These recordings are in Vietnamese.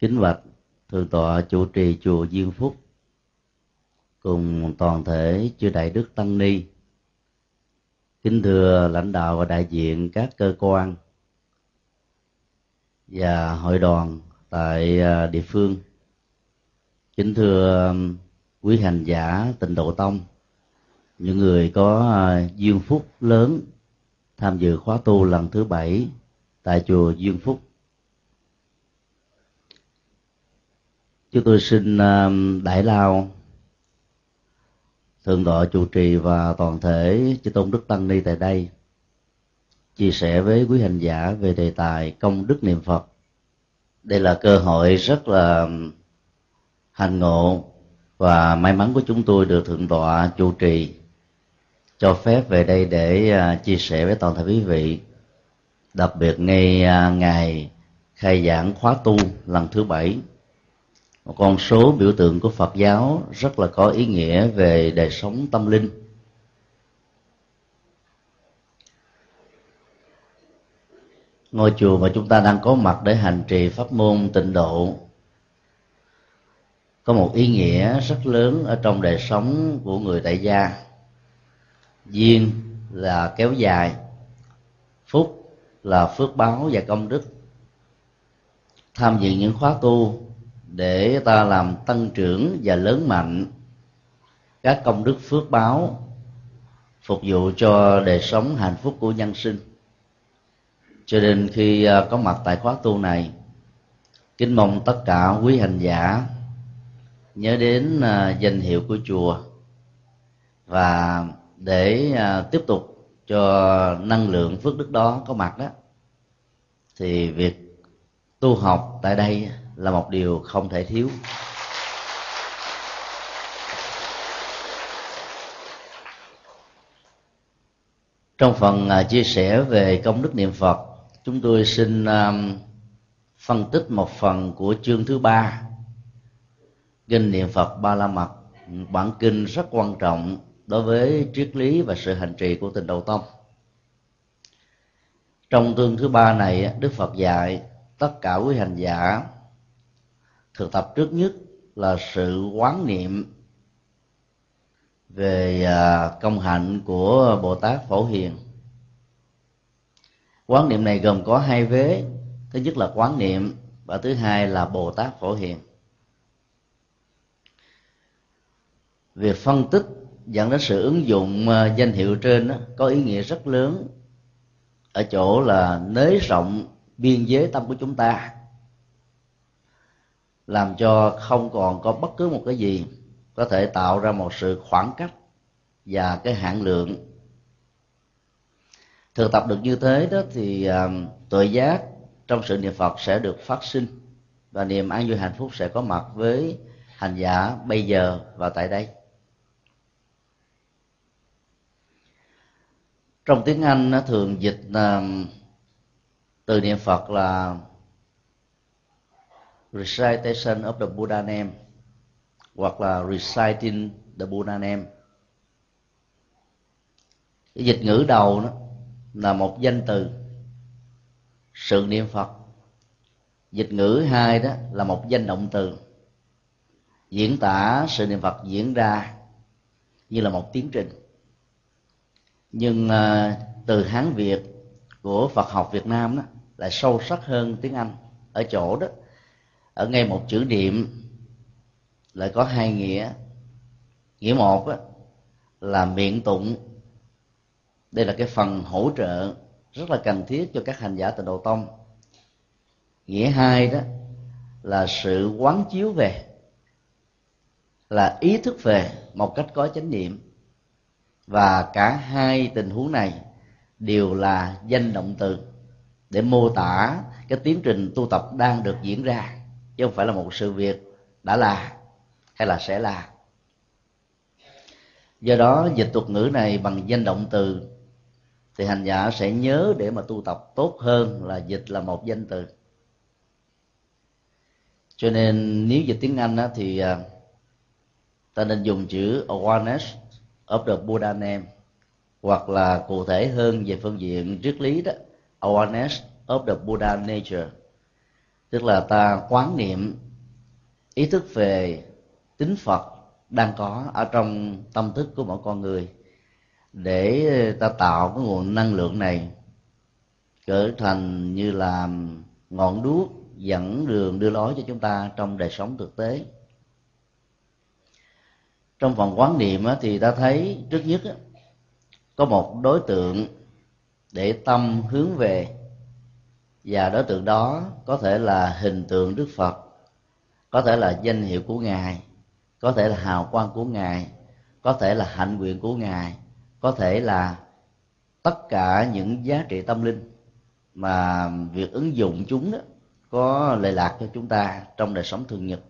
kính bạch thượng tọa chủ trì chùa Diên Phúc, cùng toàn thể chư đại đức tăng ni. Kính thưa lãnh đạo và đại diện các cơ quan và hội đoàn tại à, địa phương. Kính thưa quý hành giả tịnh độ tông, những người có à, duyên phúc lớn tham dự khóa tu lần thứ bảy tại chùa duyên phúc. Chúng tôi xin à, đại lao thượng tọa chủ trì và toàn thể chư tôn đức tăng ni tại đây, chia sẻ với quý hành giả về đề tài công đức niệm phật. Đây là cơ hội rất là hành ngộ và may mắn của chúng tôi được thượng tọa chủ trì cho phép về đây để à, chia sẻ với toàn thể quý vị, đặc biệt ngay à, ngày khai giảng khóa tu lần thứ bảy một con số biểu tượng của phật giáo rất là có ý nghĩa về đời sống tâm linh. Ngôi chùa mà chúng ta đang có mặt để hành trì pháp môn tịnh độ có một ý nghĩa rất lớn ở trong đời sống của người tại gia. Duyên là kéo dài, phúc là phước báo và công đức. Tham dự những khóa tu để ta làm tăng trưởng và lớn mạnh. Các công đức phước báo phục vụ cho đời sống hạnh phúc của nhân sinh. Cho nên khi à, có mặt tại khóa tu này, kính mong tất cả quý hành giả nhớ đến à, danh hiệu của chùa và để à, tiếp tục cho năng lượng phước đức đó có mặt đó thì việc tu học tại đây là một điều không thể thiếu. Trong phần à, chia sẻ về công đức niệm phật, chúng tôi xin à, phân tích một phần của chương thứ ba, kinh niệm phật ba la mật. Bản kinh rất quan trọng đối với triết lý và sự hành trì của tình đầu tông. Trong chương thứ ba này, đức phật dạy, tất cả quý hành giả thực tập trước nhất là sự quán niệm về à, công hạnh của bồ tát phổ hiền. Quán niệm này gồm có hai vế. Thứ nhất là quán niệm và thứ hai là bồ tát phổ hiền. Việc phân tích dẫn đến sự ứng dụng à, danh hiệu trên đó, có ý nghĩa rất lớn ở chỗ là nới rộng biên giới tâm của chúng ta làm cho không còn có bất cứ một cái gì có thể tạo ra một sự khoảng cách và cái hạn lượng. Thực tập được như thế đó thì uh, tuệ giác trong sự niệm phật sẽ được phát sinh và niềm an vui hạnh phúc sẽ có mặt với hành giả bây giờ và tại đây. Trong tiếng anh nó thường dịch uh, từ niệm phật là recitation of the Buddha name hoặc là reciting the Buddha name. Cái dịch ngữ đầu đó là một danh từ sự niệm Phật. Dịch ngữ hai đó là một danh động từ diễn tả sự niệm Phật diễn ra như là một tiến trình. Nhưng uh, từ Hán Việt của Phật học Việt Nam đó lại sâu sắc hơn tiếng Anh ở chỗ đó ở ngay một chữ niệm lại có hai nghĩa. Nghĩa một á, là miệng tụng. Đây là cái phần hỗ trợ rất là cần thiết cho các hành giả từ đầu tông. Nghĩa hai đó là sự quán chiếu về là ý thức về một cách có chánh niệm. Và cả hai tình huống này đều là danh động từ để mô tả cái tiến trình tu tập đang được diễn ra chứ không phải là một sự việc đã là hay là sẽ là. Do đó dịch thuật ngữ này bằng danh động từ thì hành giả sẽ nhớ để mà tu tập tốt hơn là dịch là một danh từ. Cho nên nếu dịch tiếng anh á, thì à, ta nên dùng chữ awareness of the Buddha name hoặc là cụ thể hơn về phương diện triết lý đó awareness of the Buddha nature tức là ta quán niệm ý thức về tính phật đang có ở trong tâm thức của mỗi con người để ta tạo cái nguồn năng lượng này trở thành như là ngọn đuốc dẫn đường đưa lối cho chúng ta trong đời sống thực tế. Trong phần quán niệm thì ta thấy trước nhất có một đối tượng để tâm hướng về và đối tượng đó có thể là hình tượng đức phật, có thể là danh hiệu của ngài, có thể là hào quang của ngài, có thể là hạnh nguyện của ngài, có thể là tất cả những giá trị tâm linh mà việc ứng dụng chúng đó có lệ lạc cho chúng ta trong đời sống thường nhật.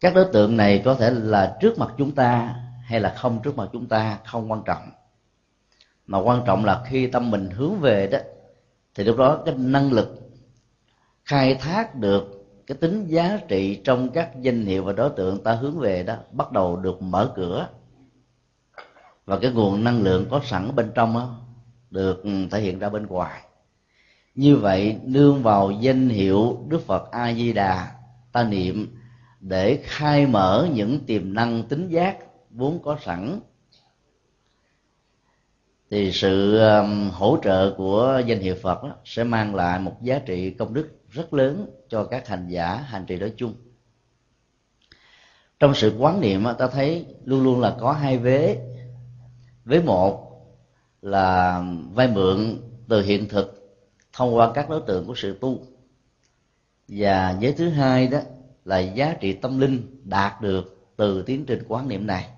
Các đối tượng này có thể là trước mặt chúng ta hay là không trước mặt chúng ta không quan trọng. Mà quan trọng là khi tâm mình hướng về đó thì lúc đó cái năng lực khai thác được cái tính giá trị trong các danh hiệu và đối tượng ta hướng về đó bắt đầu được mở cửa. Và cái nguồn năng lượng có sẵn bên trong đó, được thể hiện ra bên ngoài. Như vậy nương vào danh hiệu đức phật a di đà ta niệm để khai mở những tiềm năng tính giác vốn có sẵn thì sự um, hỗ trợ của danh hiệu phật đó, sẽ mang lại một giá trị công đức rất lớn cho các hành giả hành trì nói chung. Trong sự quán niệm ta thấy luôn luôn là có hai vế. Vế một là vay mượn từ hiện thực thông qua các đối tượng của sự tu. Và vế thứ hai đó là giá trị tâm linh đạt được từ tiến trình quán niệm này.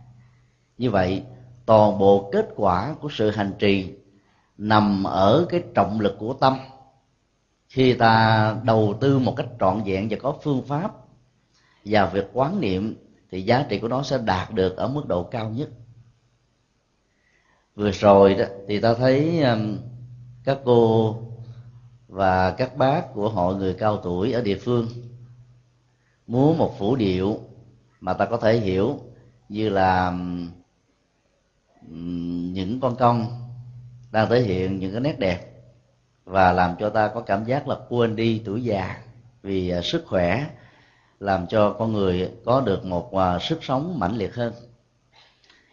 Như vậy toàn bộ kết quả của sự hành trì nằm ở cái trọng lực của tâm. Khi ta đầu tư một cách trọn vẹn và có phương pháp và việc quán niệm, thì giá trị của nó sẽ đạt được ở mức độ cao nhất. Vừa rồi đó, thì ta thấy um, các cô và các bác của hội người cao tuổi ở địa phương múa một phủ điệu mà ta có thể hiểu như là um, những con công đang thể hiện những cái nét đẹp và làm cho ta có cảm giác là quên đi tuổi già vì à, sức khỏe làm cho con người có được một à, sức sống mãnh liệt hơn.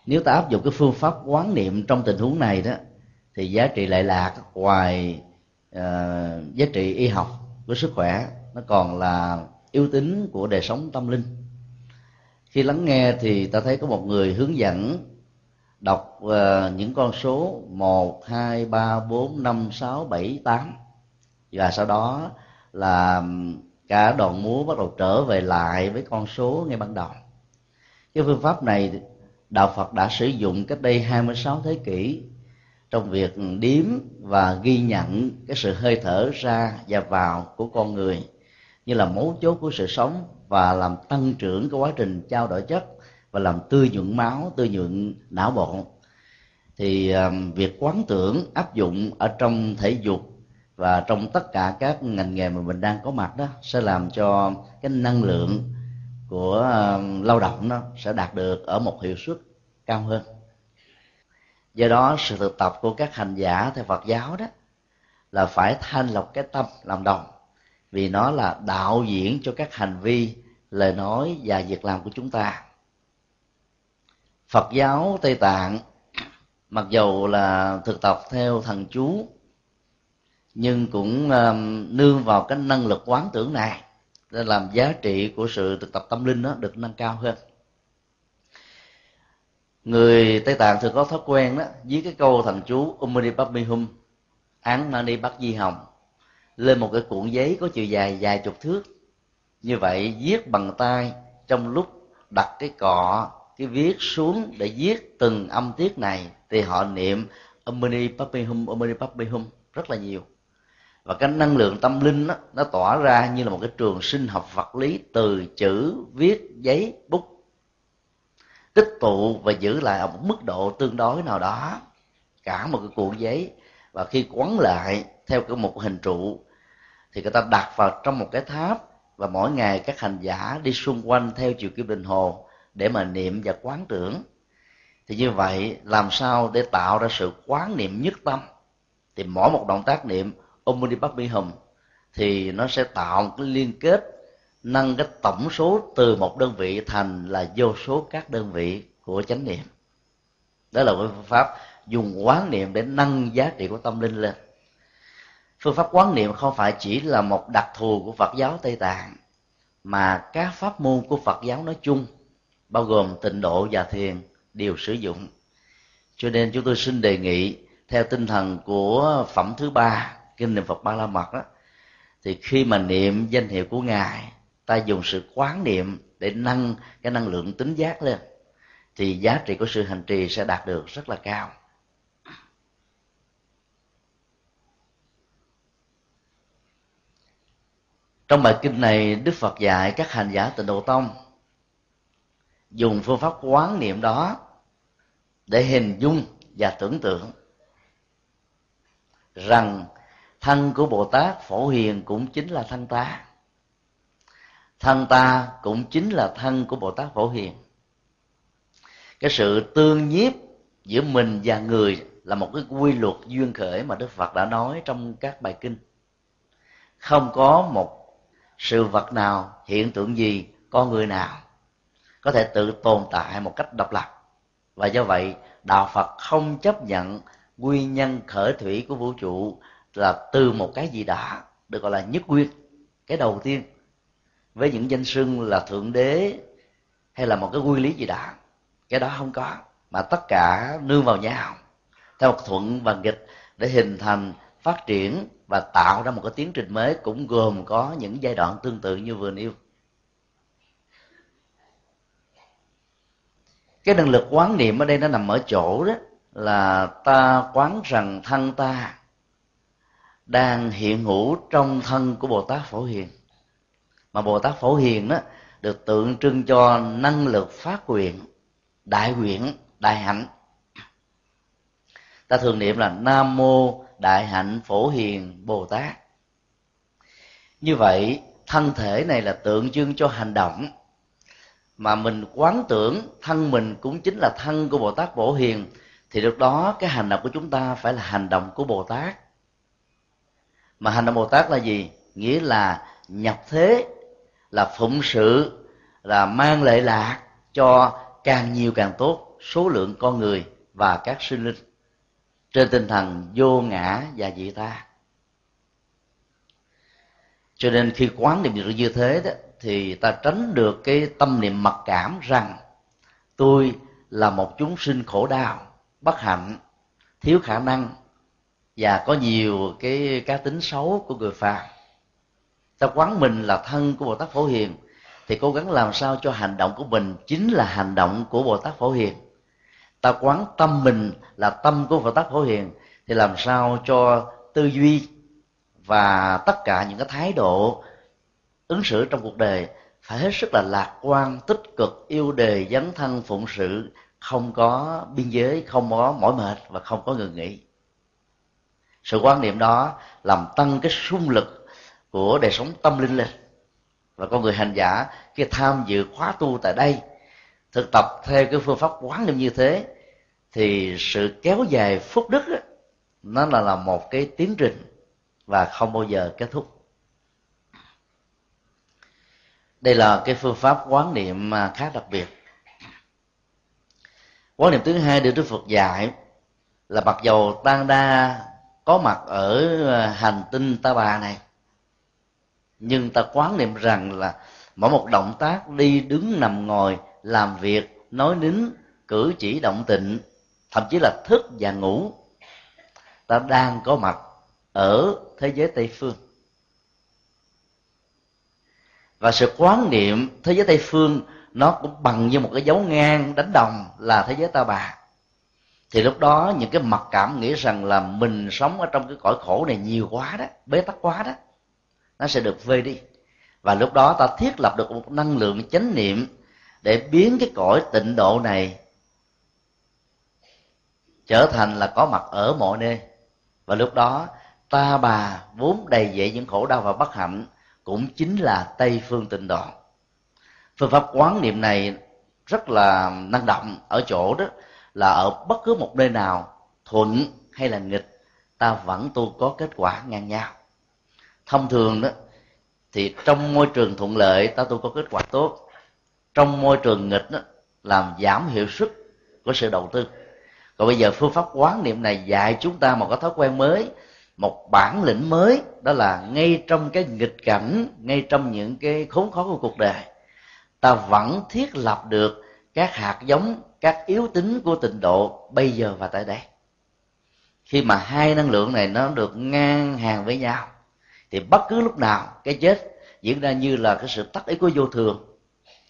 Nếu ta áp dụng cái phương pháp quán niệm trong tình huống này đó thì giá trị lại lạc ngoài uh, giá trị y học của sức khỏe nó còn là yếu tính của đời sống tâm linh. Khi lắng nghe thì ta thấy có một người hướng dẫn đọc uh, những con số một hai ba bốn năm sáu bảy tám. Và sau đó là cả đoàn múa bắt đầu trở về lại với con số ngay ban đầu. Cái phương pháp này đạo Phật đã sử dụng cách đây 26 thế kỷ trong việc điếm và ghi nhận cái sự hơi thở ra và vào của con người như là mấu chốt của sự sống và làm tăng trưởng cái quá trình trao đổi chất và làm tươi nhuận máu tươi nhuận não bộ. Thì um, việc quán tưởng, áp dụng ở trong thể dục và trong tất cả các ngành nghề mà mình đang có mặt đó sẽ làm cho cái năng lượng của um, lao động nó sẽ đạt được ở một hiệu suất cao hơn. Do đó, sự thực tập của các hành giả theo Phật giáo đó là phải thanh lọc cái tâm làm đồng, vì nó là đạo diễn cho các hành vi lời nói và việc làm của chúng ta phật giáo tây tạng mặc dầu là thực tập theo thần chú nhưng cũng um, nương vào cái năng lực quán tưởng này để làm giá trị của sự thực tập tâm linh đó được nâng cao hơn. Người tây tạng thường có thói quen đó viết cái câu thần chú umani papi hum án mani bắt di hồng lên một cái cuộn giấy có chiều dài dài chục thước. Như vậy viết bằng tay trong lúc đặt cái cọ cái viết xuống để viết từng âm tiết này thì họ niệm Omni Papi Hum Omni Papi Hum rất là nhiều. Và cái năng lượng tâm linh đó, nó tỏa ra như là một cái trường sinh học vật lý từ chữ viết giấy bút. Tích tụ và giữ lại ở một mức độ tương đối nào đó cả một cái cuộn giấy. Và khi quấn lại theo cái một hình trụ thì người ta đặt vào trong một cái tháp và mỗi ngày các hành giả đi xung quanh theo chiều kim đồng hồ để mà niệm và quán tưởng. Thì như vậy, làm sao để tạo ra sự quán niệm nhất tâm? Thì mỗi một động tác niệm Om Mani Padme Hum thì nó sẽ tạo một cái liên kết, nâng cái tổng số từ một đơn vị thành là vô số các đơn vị của chánh niệm. Đó là phương pháp dùng quán niệm để nâng giá trị của tâm linh lên. Phương pháp quán niệm không phải chỉ là một đặc thù của phật giáo tây tạng, mà các pháp môn của phật giáo nói chung bao gồm tịnh độ và thiền, đều sử dụng. Cho nên chúng tôi xin đề nghị, theo tinh thần của phẩm thứ ba, kinh niệm phật ba la mật đó thì khi mà niệm danh hiệu của ngài, ta dùng sự quán niệm để nâng cái năng lượng tính giác lên, thì giá trị của sự hành trì sẽ đạt được rất là cao. Trong bài kinh này, đức phật dạy các hành giả tịnh độ tông dùng phương pháp quán niệm đó để hình dung và tưởng tượng rằng thân của bồ tát phổ hiền cũng chính là thân ta. Thân ta cũng chính là thân của bồ tát phổ hiền. Cái sự tương nhiếp giữa mình và người là một cái quy luật duyên khởi mà đức phật đã nói trong các bài kinh. Không có một sự vật nào hiện tượng gì con người nào có thể tự tồn tại một cách độc lập. Và do vậy, đạo phật không chấp nhận nguyên nhân khởi thủy của vũ trụ là từ một cái gì đã, được gọi là nhất nguyên, cái đầu tiên. Với những danh xưng là thượng đế hay là một cái quy lý gì đã, cái đó không có, mà tất cả nương vào nhau, theo một thuận và nghịch để hình thành, phát triển và tạo ra một cái tiến trình mới cũng gồm có những giai đoạn tương tự như vừa nêu. Cái năng lực quán niệm ở đây nó nằm ở chỗ đó, là ta quán rằng thân ta đang hiện hữu trong thân của bồ tát phổ hiền. Mà bồ tát phổ hiền đó được tượng trưng cho năng lực phát nguyện, đại nguyện, đại hạnh. Ta thường niệm là nam mô đại hạnh phổ hiền bồ tát. Như vậy, thân thể này là tượng trưng cho hành động mà mình quán tưởng thân mình cũng chính là thân của bồ tát Bổ hiền, thì lúc đó cái hành động của chúng ta phải là hành động của bồ tát. Mà hành động bồ tát là gì? Nghĩa là nhập thế, là phụng sự, là mang lệ lạc cho càng nhiều càng tốt số lượng con người và các sinh linh. Trên tinh thần vô ngã và dị ta. Cho nên khi quán niệm được như thế đó thì ta tránh được cái tâm niệm mặc cảm rằng tôi là một chúng sinh khổ đau, bất hạnh, thiếu khả năng và có nhiều cái cá tính xấu của người phàm. Ta quán mình là thân của bồ tát phổ hiền thì cố gắng làm sao cho hành động của mình chính là hành động của bồ tát phổ hiền. Ta quán tâm mình là tâm của bồ tát phổ hiền thì làm sao cho tư duy và tất cả những cái thái độ ứng xử trong cuộc đời phải hết sức là lạc quan tích cực yêu đề dấn thân phụng sự không có biên giới không có mỏi mệt và không có ngừng nghỉ. Sự quan niệm đó làm tăng cái sung lực của đời sống tâm linh lên. Và con người hành giả khi tham dự khóa tu tại đây thực tập theo cái phương pháp quán niệm như thế thì sự kéo dài phúc đức đó, nó là là một cái tiến trình và không bao giờ kết thúc đây là cái phương pháp quán niệm à, khá đặc biệt. Quán niệm thứ hai được đức phật dạy là mặc dầu tan đa có mặt ở à, hành tinh ta bà này. Nhưng ta quán niệm rằng là mỗi một động tác đi đứng nằm ngồi, làm việc, nói nín, cử chỉ động tịnh, thậm chí là thức và ngủ, ta đang có mặt ở thế giới tây phương và sự quán niệm thế giới tây phương nó cũng bằng như một cái dấu ngang đánh đồng là thế giới ta bà. Thì lúc đó những cái mặc cảm nghĩ rằng là mình sống ở trong cái cõi khổ này nhiều quá đó, bế tắc quá đó, nó sẽ được vơi đi. Và lúc đó ta thiết lập được một năng lượng chánh niệm để biến cái cõi tịnh độ này trở thành là có mặt ở mọi nơi. Và lúc đó ta bà vốn đầy dậy những khổ đau và bất hạnh cũng chính là tây phương tịnh độ phương pháp quán niệm này rất là năng động ở chỗ đó là ở bất cứ một nơi nào thuận hay là nghịch ta vẫn tu có kết quả ngang nhau. Thông thường đó thì trong môi trường thuận lợi ta tu có kết quả tốt. Trong môi trường nghịch đó, làm giảm hiệu suất của sự đầu tư. Còn bây giờ phương pháp quán niệm này dạy chúng ta một cái thói quen mới một bản lĩnh mới, đó là ngay trong cái nghịch cảnh, ngay trong những cái khốn khó của cuộc đời, ta vẫn thiết lập được các hạt giống, các yếu tính của tịnh độ bây giờ và tại đây. Khi mà hai năng lượng này nó được ngang hàng với nhau, thì bất cứ lúc nào cái chết diễn ra như là cái sự tắc ý của vô thường.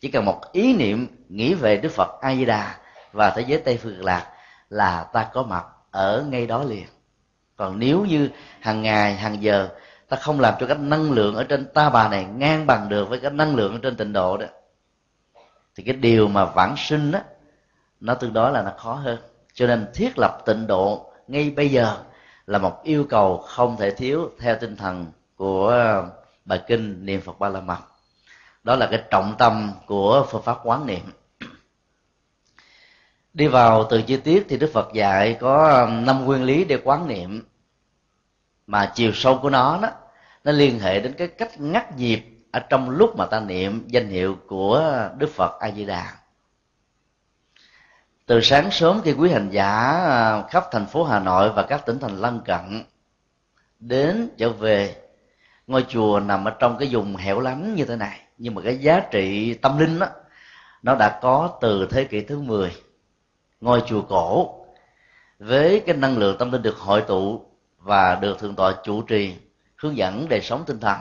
Chỉ cần một ý niệm nghĩ về đức phật a di đà và thế giới tây phương lạc là ta có mặt ở ngay đó liền còn nếu như hàng ngày, hàng giờ, ta không làm cho cái năng lượng ở trên ta bà này ngang bằng được với cái năng lượng ở trên tịnh độ đó, thì cái điều mà vãng sinh đó nó tương đối là nó khó hơn. Cho nên thiết lập tịnh độ ngay bây giờ là một yêu cầu không thể thiếu theo tinh thần của bài kinh niệm phật ba la mật. Đó là cái trọng tâm của phương pháp quán niệm. Đi vào từ chi tiết thì đức phật dạy có năm nguyên lý để quán niệm mà chiều sâu của nó đó, nó liên hệ đến cái cách ngắt nhịp ở trong lúc mà ta niệm danh hiệu của đức phật a di đà từ sáng sớm khi quý hành giả à, khắp thành phố hà nội và các tỉnh thành lân cận đến trở về, ngôi chùa nằm ở trong cái vùng hẻo lánh như thế này. Nhưng mà cái giá trị tâm linh đó, nó đã có từ thế kỷ thứ 10 ngôi chùa cổ. Với cái năng lượng tâm linh được hội tụ và được thượng tọa chủ trì hướng dẫn đời sống tinh thần.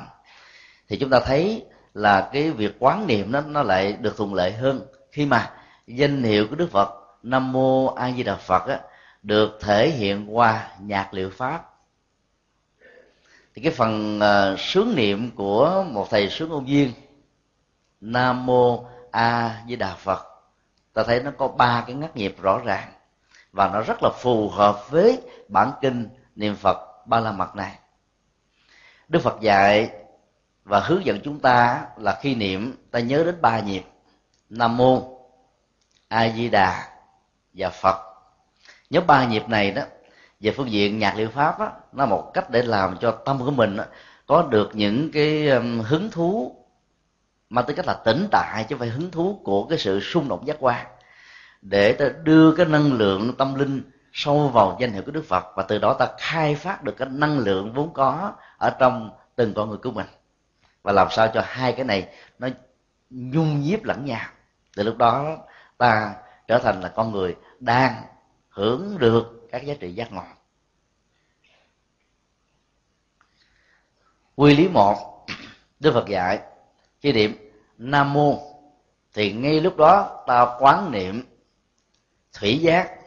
Thì chúng ta thấy là cái việc quán niệm nó nó lại được thuận lợi hơn khi mà danh hiệu của đức phật nam mô a di đà phật á, được thể hiện qua nhạc liệu pháp. Thì cái phần uh, sướng niệm của một thầy sướng ngôn viên nam mô a di đà phật ta thấy nó có ba cái ngắt nhịp rõ ràng và nó rất là phù hợp với bản kinh niệm phật ba la mật này. Đức phật dạy và hướng dẫn chúng ta là khi niệm ta nhớ đến ba nhịp. Nam mô a di đà và phật. Nhớ ba nhịp này đó về phương diện nhạc liệu pháp đó, nó một cách để làm cho tâm của mình đó, có được những cái hứng thú mà tư cách là tỉnh tại chứ không phải hứng thú của cái sự xung động giác quan để ta đưa cái năng lượng tâm linh sâu vào danh hiệu của đức phật và từ đó ta khai phát được cái năng lượng vốn có ở trong từng con người của mình. Và làm sao cho hai cái này nó nhung nhiếp lẫn nhau. Từ lúc đó ta trở thành là con người đang hưởng được các giá trị giác ngộ. Quy lý một, đức phật dạy, chi điểm nam mô. Thì ngay lúc đó ta quán niệm thủy giác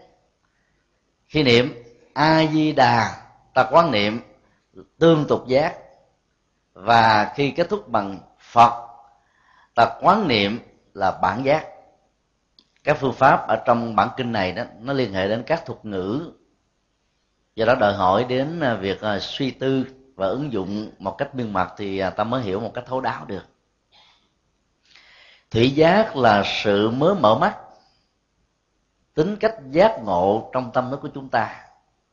khi niệm a di đà, ta quán niệm tương tục giác. Và khi kết thúc bằng phật, ta quán niệm là bản giác. Các phương pháp ở trong bản kinh này đó, nó liên hệ đến các thuật ngữ. Do đó đòi hỏi đến à, việc à, suy tư và ứng dụng một cách miên mật thì à, ta mới hiểu một cách thấu đáo được. Thủy giác là sự mới mở mắt tính cách giác ngộ trong tâm thức của chúng ta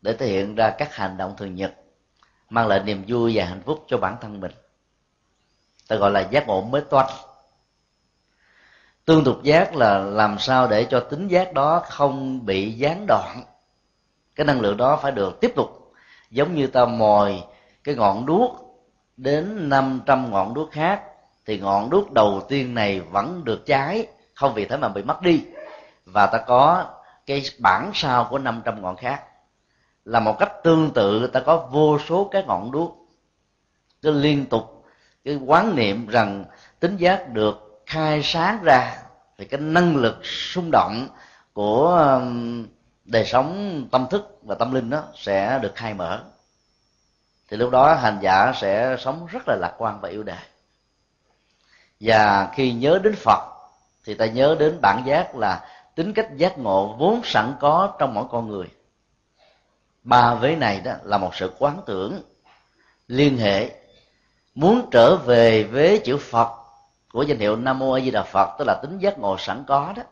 để thể hiện ra các hành động thường nhật, mang lại niềm vui và hạnh phúc cho bản thân mình. Ta gọi là giác ngộ mới toanh. Tương tục giác là làm sao để cho tính giác đó không bị gián đoạn. Cái năng lượng đó phải được tiếp tục, giống như ta mồi cái ngọn đuốc đến 500 ngọn đuốc khác, thì ngọn đuốc đầu tiên này vẫn được cháy, không vì thế mà bị mất đi và ta có cái bản sao của 500 ngọn khác. Là một cách tương tự, ta có vô số cái ngọn đuốc. Cứ liên tục, cái quán niệm rằng tính giác được khai sáng ra thì cái năng lực xung động của um, đời sống tâm thức và tâm linh đó sẽ được khai mở. Thì lúc đó hành giả sẽ sống rất là lạc quan và yêu đời. Và khi nhớ đến phật thì ta nhớ đến bản giác là tính cách giác ngộ vốn sẵn có trong mỗi con người. Ba vế này đó là một sự quán tưởng, liên hệ, muốn trở về với chữ phật của danh hiệu nam mô a di đà phật, tức là tính giác ngộ sẵn có đó,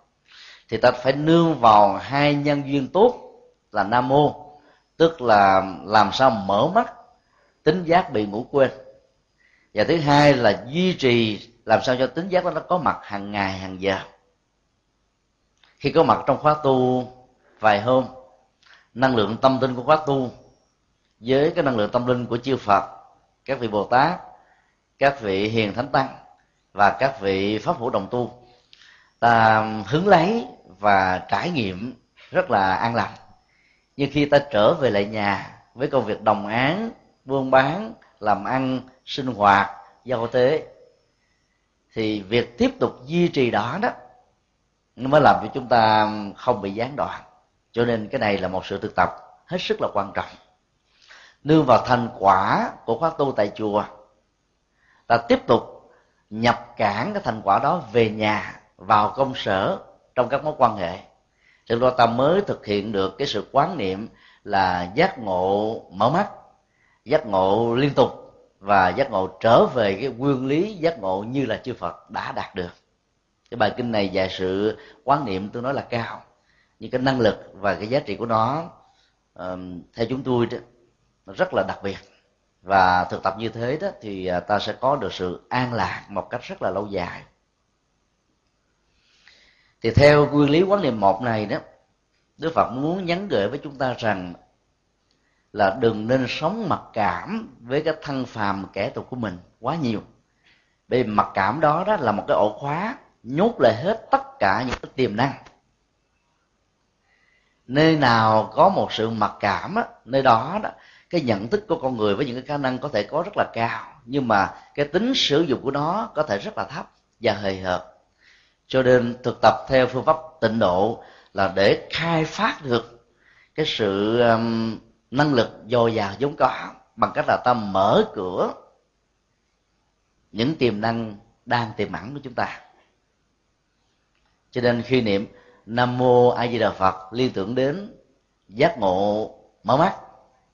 thì ta phải nương vào hai nhân duyên tốt là nam mô, tức là làm sao mở mắt, tính giác bị ngủ quên. Và thứ hai là duy trì, làm sao cho tính giác đó nó có mặt hàng ngày, hàng giờ khi có mặt trong khóa tu vài hôm, năng lượng tâm linh của khóa tu với cái năng lượng tâm linh của chư Phật, các vị Bồ Tát, các vị hiền thánh tăng và các vị pháp hữu đồng tu, ta hứng lấy và trải nghiệm rất là an lành. Nhưng khi ta trở về lại nhà với công việc đồng án, buôn bán, làm ăn, sinh hoạt, giao tế, thì việc tiếp tục duy trì đó đó nó mới làm cho chúng ta không bị gián đoạn. Cho nên cái này là một sự thực tập hết sức là quan trọng. Nương vào thành quả của khóa tu tại chùa, ta tiếp tục nhập cản cái thành quả đó về nhà, vào công sở trong các mối quan hệ. Thì đó ta mới thực hiện được cái sự quán niệm là giác ngộ mở mắt, giác ngộ liên tục và giác ngộ trở về cái nguyên lý giác ngộ như là chư Phật đã đạt được cái bài kinh này và sự quán niệm tôi nói là cao. Nhưng cái năng lực và cái giá trị của nó theo chúng tôi đó, nó rất là đặc biệt. Và thực tập như thế đó thì à, ta sẽ có được sự an lạc một cách rất là lâu dài. Thì theo nguyên lý quán niệm một này đó, đức phật muốn nhắn gửi với chúng ta rằng là đừng nên sống mặc cảm với cái thân phàm kẻ tục của mình quá nhiều. Bởi vì mặc cảm đó đó là một cái ổ khóa nhốt lại hết tất cả những cái tiềm năng. Nơi nào có một sự mặc cảm á, nơi đó đó cái nhận thức của con người với những cái khả năng có thể có rất là cao nhưng mà cái tính sử dụng của nó có thể rất là thấp và hời hợt. Cho nên thực tập theo phương pháp tịnh độ là để khai phát được cái sự um, năng lực dồi dào vốn có bằng cách là ta mở cửa những tiềm năng đang tiềm ẩn của chúng ta cho nên khi niệm nam mô a di đà phật, liên tưởng đến giác ngộ mở mắt,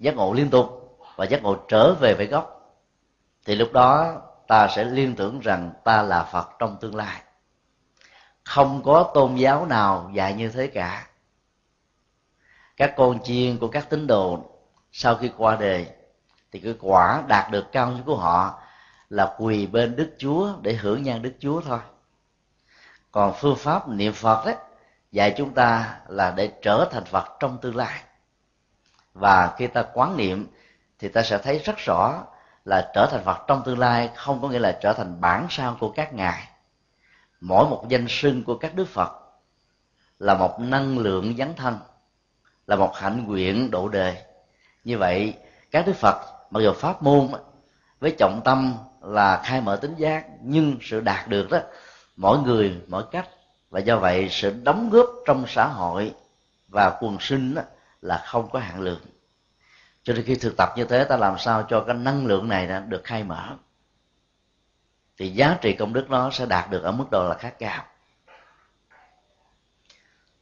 giác ngộ liên tục và giác ngộ trở về với gốc, thì lúc đó ta sẽ liên tưởng rằng ta là phật trong tương lai. Không có tôn giáo nào dạy như thế cả. Các con chiên của các tín đồ sau khi qua đời, thì cái quả đạt được cao nhất của họ là quỳ bên đức chúa để hưởng nhan đức chúa thôi còn phương pháp niệm phật đấy dạy chúng ta là để trở thành phật trong tương lai. Và khi ta quán niệm, thì ta sẽ thấy rất rõ là trở thành phật trong tương lai không có nghĩa là trở thành bản sao của các ngài. Mỗi một danh sưng của các đức phật là một năng lượng dấn thân, là một hạnh nguyện độ đời như vậy, các đức phật mặc dù pháp môn với trọng tâm là khai mở tính giác, nhưng sự đạt được đó mỗi người, mỗi cách. Và do vậy, sự đóng góp trong xã hội và quần sinh là không có hạn lượng. Cho nên khi thực tập như thế, ta làm sao cho cái năng lượng này đã được khai mở? Thì giá trị công đức nó sẽ đạt được ở mức độ là khá cao.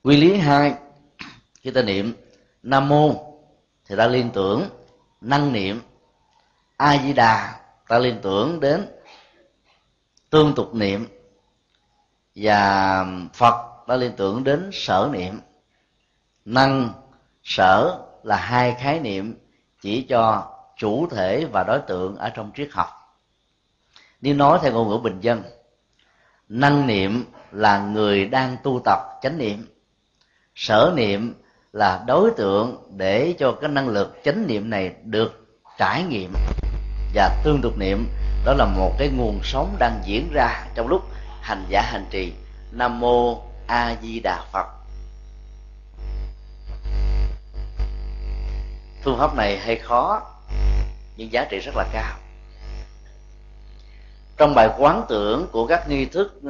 Quy lý hai, khi ta niệm nam mô, thì ta liên tưởng năng niệm a di đà. Ta liên tưởng đến tương tục niệm và phật đã liên tưởng đến sở niệm. Năng, sở là hai khái niệm chỉ cho chủ thể và đối tượng ở trong triết học. Nếu nói theo ngôn ngữ bình dân, năng niệm là người đang tu tập chánh niệm. Sở niệm là đối tượng để cho cái năng lực chánh niệm này được trải nghiệm. Và tương tục niệm, đó là một cái nguồn sống đang diễn ra trong lúc hành giả hành trì. Nam mô a di đà phật. Phương pháp này hay khó, nhưng giá trị rất là cao. Trong bài quán tưởng của các nghi thức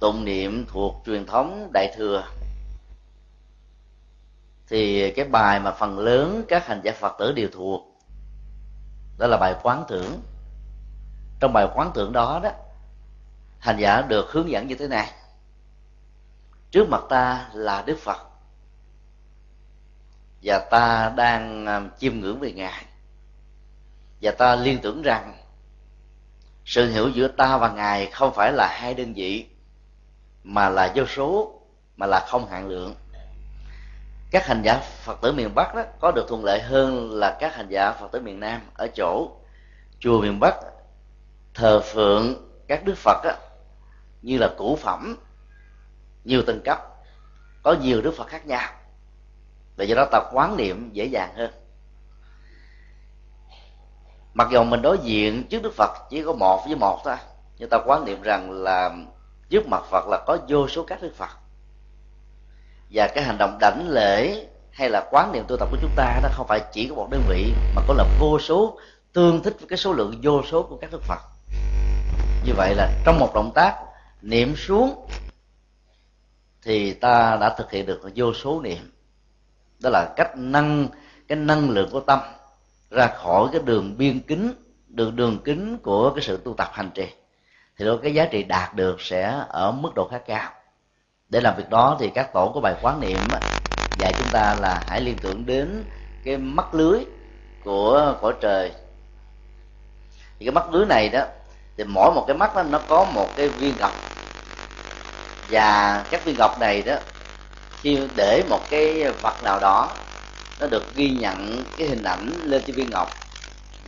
tụng niệm thuộc truyền thống đại thừa, thì cái bài mà phần lớn các hành giả phật tử đều thuộc, đó là bài quán tưởng. Trong bài quán tưởng đó đó hành giả được hướng dẫn như thế này. Trước mặt ta là đức phật và ta đang um, chiêm ngưỡng về ngài. Và ta liên tưởng rằng sự hiểu giữa ta và ngài không phải là hai đơn vị mà là vô số mà là không hạn lượng. Các hành giả phật tử miền bắc đó có được thuận lợi hơn là các hành giả phật tử miền nam ở chỗ chùa miền bắc thờ phượng các đức phật á, như là củ phẩm, nhiều tầng cấp, có nhiều đức phật khác nhau. Và do đó ta quán niệm dễ dàng hơn. Mặc dù mình đối diện trước đức phật chỉ có một với một thôi, nhưng ta quán niệm rằng là trước mặt phật là có vô số các đức phật. Và cái hành động đảnh lễ hay là quán niệm tu tập của chúng ta nó không phải chỉ có một đơn vị, mà có là vô số, tương thích với cái số lượng vô số của các đức phật. Như vậy là trong một động tác niệm xuống, thì ta đã thực hiện được vô số niệm. Đó là cách nâng, cái năng lượng của tâm ra khỏi cái đường biên kính, đường đường kính của cái sự tu tập hành trì. Thì đó, cái giá trị đạt được sẽ ở mức độ khá cao. Để làm việc đó thì các tổ của bài quán niệm dạy chúng ta là hãy liên tưởng đến cái mắt lưới của cõi trời. Thì cái mắt lưới này đó thì mỗi một cái mắt đó, nó có một cái viên ngọc. Và các viên ngọc này đó, khi để một cái vật nào đó, nó được ghi nhận cái hình ảnh lên trên viên ngọc.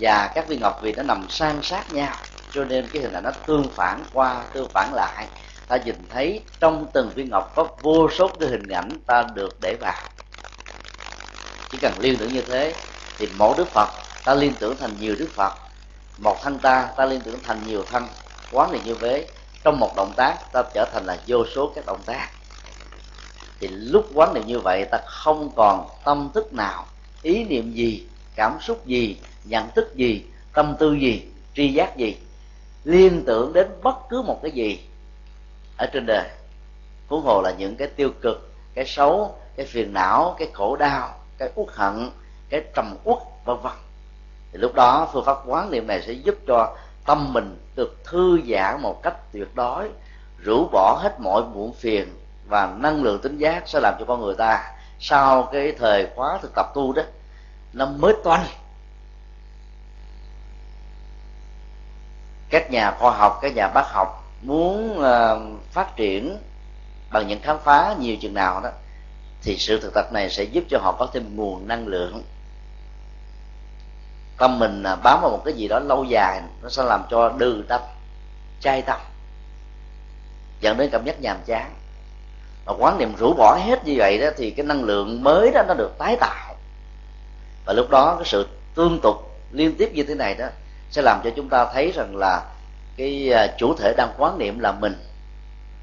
Và các viên ngọc vì nó nằm san sát nhau, cho nên cái hình ảnh nó tương phản qua, tương phản lại. Ta nhìn thấy trong từng viên ngọc có vô số cái hình ảnh ta được để vào. Chỉ cần liên tưởng như thế, thì mỗi đức phật, ta liên tưởng thành nhiều đức phật một thân ta ta liên tưởng thành nhiều thân, quán này như thế trong một động tác, ta trở thành là vô số các động tác. Thì lúc quán niệm như vậy, ta không còn tâm thức nào, ý niệm gì, cảm xúc gì, nhận thức gì, tâm tư gì, tri giác gì. Liên tưởng đến bất cứ một cái gì ở trên đời. Huống hồ là những cái tiêu cực, cái xấu, cái phiền não, cái khổ đau, cái uất hận, cái trầm uất, vân vân thì lúc đó phương pháp quán niệm này sẽ giúp cho tâm mình được thư giãn một cách tuyệt đối rũ bỏ hết mọi muộn phiền và năng lượng tính giác sẽ làm cho con người ta sau cái thời khóa thực tập tu đó nó mới toanh các nhà khoa học các nhà bác học muốn uh, phát triển bằng những khám phá nhiều chừng nào đó thì sự thực tập này sẽ giúp cho họ có thêm nguồn năng lượng tâm mình à, bám vào một cái gì đó lâu dài, nó sẽ làm cho đừ tâm chai tâm. Dẫn đến cảm giác nhàm chán. Mà quán niệm rũ bỏ hết như vậy đó, thì cái năng lượng mới đó, nó được tái tạo. Và lúc đó, cái sự tương tục liên tiếp như thế này đó, sẽ làm cho chúng ta thấy rằng là cái à, chủ thể đang quán niệm là mình.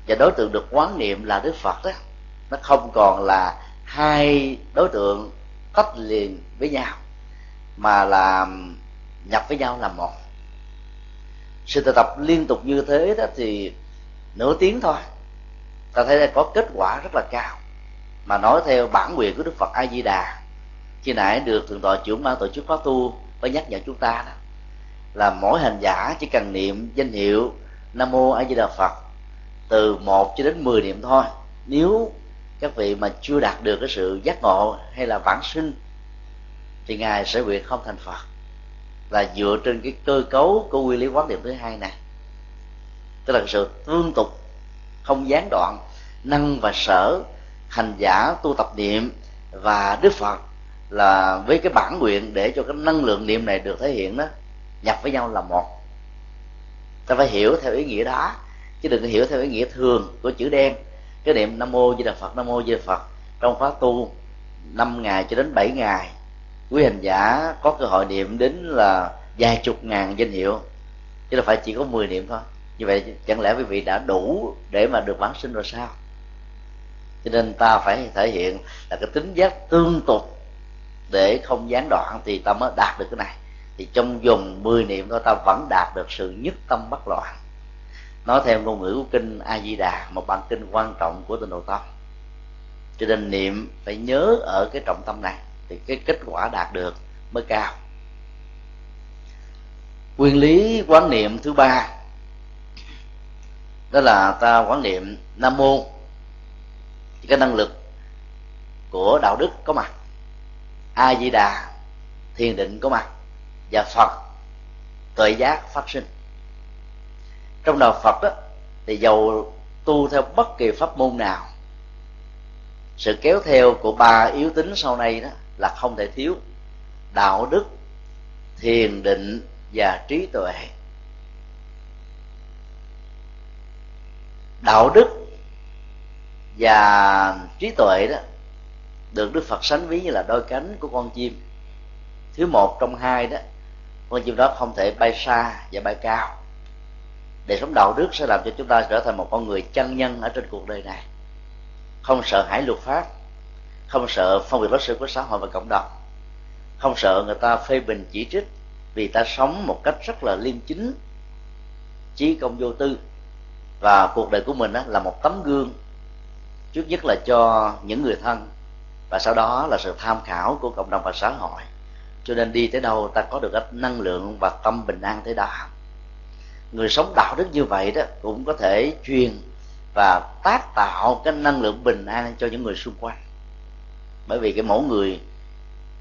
Và đối tượng được quán niệm là đức phật đó. Nó không còn là hai đối tượng tách liền với nhau mà là nhập với nhau là một. Sự thực tập liên tục như thế đó thì nửa tiếng thôi. Ta thấy đây có kết quả rất là cao. Mà nói theo bản quyền của đức phật a di đà khi nãy được thượng tọa trưởng ban tổ chức khóa tu có nhắc nhở chúng ta đó, là mỗi hành giả chỉ cần niệm danh hiệu nam mô a di đà phật từ một cho đến mười niệm thôi. Nếu các vị mà chưa đạt được cái sự giác ngộ hay là vãng sinh thì ngài sẽ nguyện không thành phật. Là dựa trên cái cơ cấu của quy lý quán niệm thứ hai này. Tức là sự tương tục, không gián đoạn, năng và sở, hành giả, tu tập niệm và đức phật là với cái bản nguyện để cho cái năng lượng niệm này được thể hiện đó, nhập với nhau là một. Ta phải hiểu theo ý nghĩa đó, chứ đừng hiểu theo ý nghĩa thường của chữ đen. Cái niệm nam mô di đà phật, nam mô di đà phật trong khóa tu năm ngày cho đến bảy ngày quý hành giả có cơ hội niệm đến là vài chục ngàn danh hiệu, chứ là phải chỉ có 10 niệm thôi. Như vậy chẳng lẽ quý vị đã đủ để mà được bản sinh rồi sao? Cho nên ta phải thể hiện là cái tính giác tương tục để không gián đoạn thì ta mới đạt được cái này. Thì trong dùng 10 niệm thôi ta vẫn đạt được sự nhất tâm bất loạn. Nói theo ngôn ngữ của kinh a di đà, một bản kinh quan trọng của tinh độ tâm cho nên niệm phải nhớ ở cái trọng tâm này thì cái kết quả đạt được mới cao. Nguyên lý quán niệm thứ ba, đó là ta quán niệm nam mô. Cái năng lực của đạo đức có mặt. A di đà, thiền định có mặt. Và phật, tuệ giác phát sinh. Trong đạo phật đó, thì dầu tu theo bất kỳ pháp môn nào, sự kéo theo của ba yếu tính sau này đó là không thể thiếu. Đạo đức, thiền định và trí tuệ. Đạo đức và trí tuệ đó được đức phật sánh ví như là đôi cánh của con chim. Thứ một trong hai đó, con chim đó không thể bay xa và bay cao. Để sống đạo đức sẽ làm cho chúng ta trở thành một con người chân nhân ở trên cuộc đời này. Không sợ hãi luật pháp không sợ phong biệt đối xử của xã hội và cộng đồng. Không sợ người ta phê bình chỉ trích vì ta sống một cách rất là liêm chính. Chí công vô tư. Và cuộc đời của mình đó là một tấm gương. Trước nhất là cho những người thân. Và sau đó là sự tham khảo của cộng đồng và xã hội. Cho nên đi tới đâu ta có được ít năng lượng và tâm bình an tới đó. Người sống đạo đức như vậy đó cũng có thể truyền và tác tạo cái năng lượng bình an cho những người xung quanh bởi vì cái mẫu người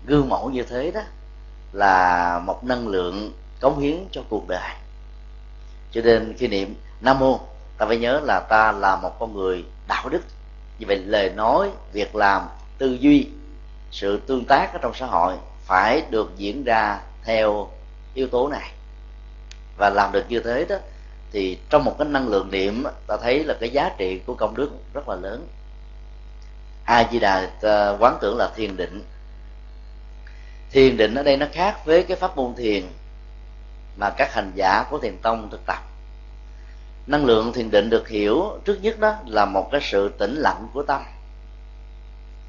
gương mẫu như thế đó là một năng lượng cống hiến cho cuộc đời. Cho nên khi niệm nam mô, ta phải nhớ là ta là một con người đạo đức. Như vậy lời nói, việc làm, tư duy, sự tương tác ở trong xã hội phải được diễn ra theo yếu tố này. Và làm được như thế đó, thì trong một cái năng lượng niệm, ta thấy là cái giá trị của công đức rất là lớn a di đà ờ, quán tưởng là thiền định. Thiền định ở đây nó khác với cái pháp môn thiền mà các hành giả của thiền tông thực tập. Năng lượng thiền định được hiểu trước nhất đó là một cái sự tĩnh lặng của tâm.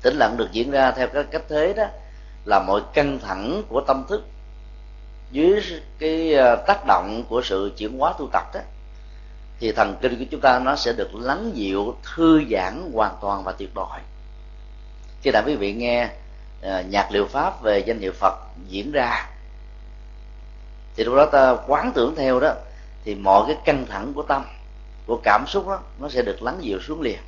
Tĩnh lặng được diễn ra theo cái cách thế đó là mọi căng thẳng của tâm thức dưới cái ờ, tác động của sự chuyển hóa tu tập đó, thì thần kinh của chúng ta nó sẽ được lắng dịu, thư giãn hoàn toàn và tuyệt đối khi nào quý vị nghe à, nhạc liệu pháp về danh hiệu phật diễn ra. Thì lúc đó ta quán tưởng theo đó, thì mọi cái căng thẳng của tâm, của cảm xúc đó, nó sẽ được lắng dịu xuống liền.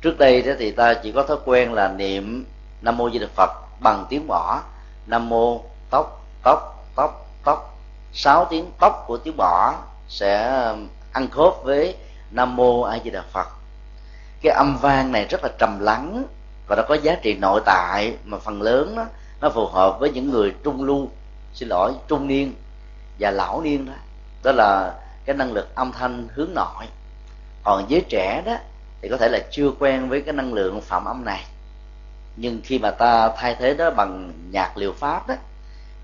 Trước đây đó thì ta chỉ có thói quen là niệm nam mô di đà phật bằng tiếng bỏ nam mô tóc tóc tóc tóc. Sáu tiếng tóc của tiếng bỏ sẽ um, ăn khớp với nam mô a di đà phật. Cái âm vang này rất là trầm lắng và nó có giá trị nội tại mà phần lớn đó, nó phù hợp với những người trung lưu xin lỗi trung niên và lão niên đó. Đó là cái năng lực âm thanh hướng nội. Còn giới trẻ đó thì có thể là chưa quen với cái năng lượng phạm âm này. Nhưng khi mà ta thay thế đó bằng nhạc liệu pháp đó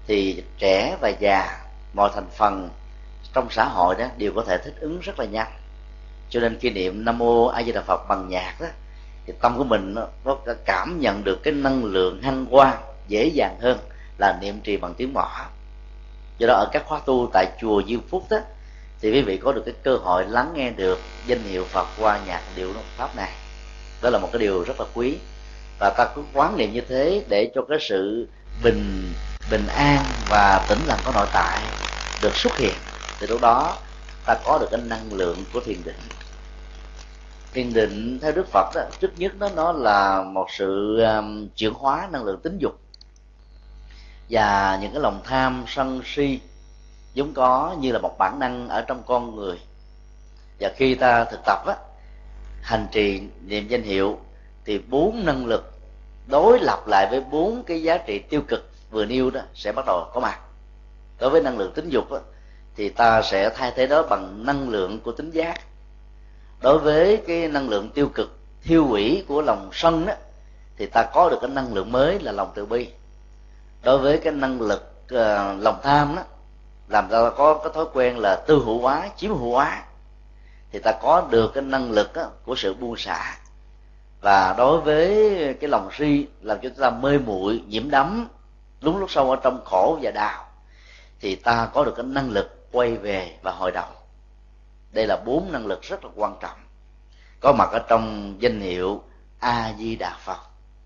thì trẻ và già mọi thành phần trong xã hội đó đều có thể thích ứng rất là nhanh. Cho nên kỷ niệm nam mô a di đà phật bằng nhạc đó thì tâm của mình nó, nó cảm nhận được cái năng lượng hăng hoa dễ dàng hơn là niệm trì bằng tiếng mỏ do đó ở các khóa tu tại chùa Diêu phúc đó thì quý vị có được cái cơ hội lắng nghe được danh hiệu phật qua nhạc điệu pháp này. Đó là một cái điều rất là quý. Và ta cứ quán niệm như thế để cho cái sự bình bình an và tĩnh lặng của nội tại được xuất hiện. Thì lúc đó ta có được cái năng lượng của thiền định thiền định theo đức phật đó, trước nhất đó nó là một sự um, chuyển hóa năng lượng tính dục. Và những cái lòng tham sân si vốn có như là một bản năng ở trong con người. Và khi ta thực tập á, hành trì niệm danh hiệu thì bốn năng lực đối lập lại với bốn cái giá trị tiêu cực vừa nêu đó sẽ bắt đầu có mặt. Đối với năng lượng tính dục á, thì ta sẽ thay thế đó bằng năng lượng của tính giác đối với cái năng lượng tiêu cực thiêu hủy của lòng sân đó thì ta có được cái năng lượng mới là lòng từ bi. Đối với cái năng lực uh, lòng tham đó làm ta có cái thói quen là tư hữu hóa chiếm hữu hóa thì ta có được cái năng lực đó, của sự buông xả. Và đối với cái lòng si làm cho chúng ta mê muội nhiễm đắm lúng lúc sâu ở trong khổ và đau thì ta có được cái năng lực quay về và hồi đầu đây là bốn năng lực rất là quan trọng. Có mặt ở trong danh hiệu a di đà phật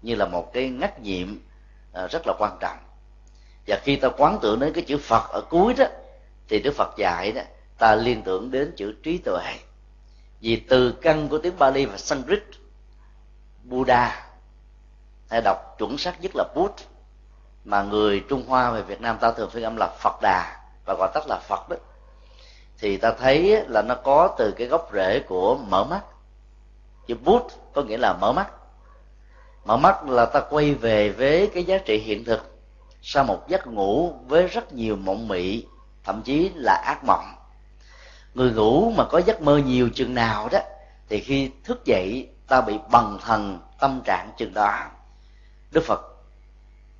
như là một cái ngách nhiệm à, rất là quan trọng. Và khi ta quán tưởng đến cái chữ phật ở cuối đó, thì đức phật dạy đó, ta liên tưởng đến chữ trí tuệ. Vì từ căn của tiếng Bali và Sanskrit, Buddha, hay đọc chuẩn xác nhất là Bút mà người Trung Hoa về Việt Nam ta thường phiên âm là Phật Đà và gọi tắt là Phật đó thì ta thấy là nó có từ cái gốc rễ của mở mắt. Chữ bút có nghĩa là mở mắt. Mở mắt là ta quay về với cái giá trị hiện thực sau một giấc ngủ với rất nhiều mộng mị, thậm chí là ác mộng. Người ngủ mà có giấc mơ nhiều chừng nào đó, thì khi thức dậy, ta bị bần thần tâm trạng chừng đó. Đức phật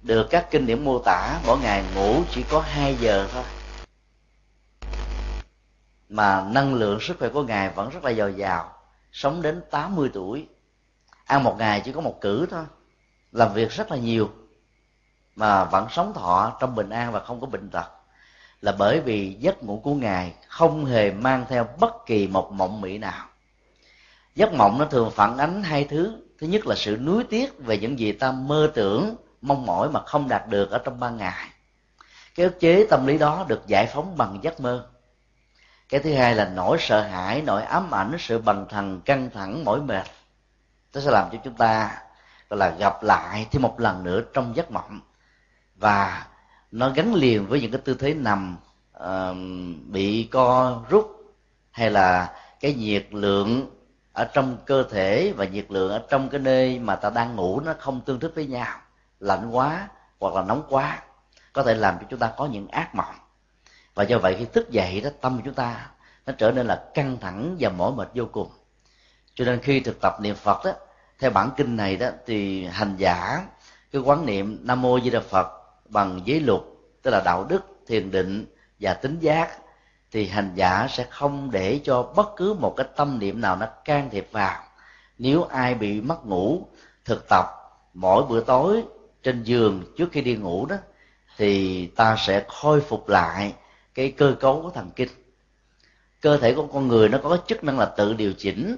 được các kinh điển mô tả mỗi ngày ngủ chỉ có 2 giờ thôi mà năng lượng sức khỏe của ngài vẫn rất là dồi dào, sống đến 80 tuổi. Ăn một ngày chỉ có một cử thôi, làm việc rất là nhiều, mà vẫn sống thọ trong bình an và không có bệnh tật. Là bởi vì giấc ngủ của ngài không hề mang theo bất kỳ một mộng mị nào. Giấc mộng nó thường phản ánh hai thứ. Thứ nhất là sự nuối tiếc về những gì ta mơ tưởng, mong mỏi mà không đạt được ở trong ban ngày. Cái ức chế tâm lý đó được giải phóng bằng giấc mơ cái thứ hai là nỗi sợ hãi nỗi ám ảnh sự bần thần căng thẳng mỏi mệt. Nó sẽ làm cho chúng ta gọi là gặp lại thêm một lần nữa trong giấc mộng. Và nó gắn liền với những cái tư thế nằm uh, bị co rút hay là cái nhiệt lượng ở trong cơ thể và nhiệt lượng ở trong cái nơi mà ta đang ngủ nó không tương thích với nhau lạnh quá hoặc là nóng quá có thể làm cho chúng ta có những ác mộng và do vậy khi thức dậy đó, tâm của chúng ta nó trở nên là căng thẳng và mỏi mệt vô cùng. Cho nên khi thực tập niệm phật đó, theo bản kinh này đó, thì hành giả cái quán niệm nam mô di đà phật bằng giới luật, tức là đạo đức, thiền định và tính giác, thì hành giả sẽ không để cho bất cứ một cái tâm niệm nào nó can thiệp vào. Nếu ai bị mất ngủ, thực tập mỗi bữa tối trên giường trước khi đi ngủ đó, thì ta sẽ khôi phục lại cái cơ cấu của thần kinh. Cơ thể của con người nó có chức năng là tự điều chỉnh.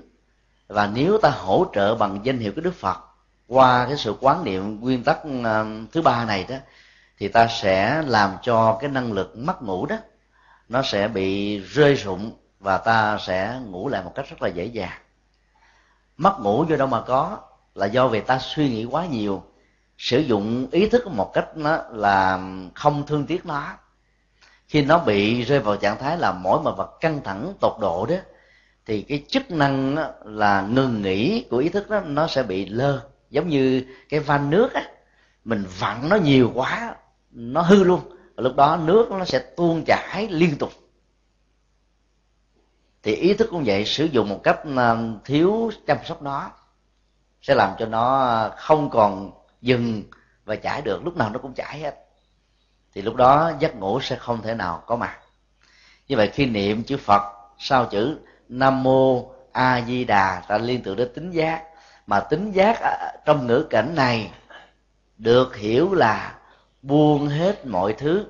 Và nếu ta hỗ trợ bằng danh hiệu của đức phật qua cái sự quán niệm nguyên tắc à, thứ ba này đó, thì ta sẽ làm cho cái năng lực mất ngủ đó, nó sẽ bị rơi rụng và ta sẽ ngủ lại một cách rất là dễ dàng. Mất ngủ do đâu mà có là do vì ta suy nghĩ quá nhiều, sử dụng ý thức một cách nó là không thương tiếc nó khi nó bị rơi vào trạng thái là mỗi một vật căng thẳng, tột độ đó, thì cái chức năng là ngừng nghỉ của ý thức đó, nó sẽ bị lơ. Giống như cái van nước á, mình vặn nó nhiều quá, nó hư luôn. Lúc đó nước nó sẽ tuôn chảy liên tục. Thì ý thức cũng vậy, sử dụng một cách à, thiếu chăm sóc nó sẽ làm cho nó không còn dừng và chảy được. Lúc nào nó cũng chảy hết thì lúc đó giấc ngủ sẽ không thể nào có mặt. Như vậy khi niệm chữ phật sau chữ nam mô a di đà ta liên tưởng đến tính giác. Mà tính giác trong ngữ cảnh này được hiểu là buông hết mọi thứ.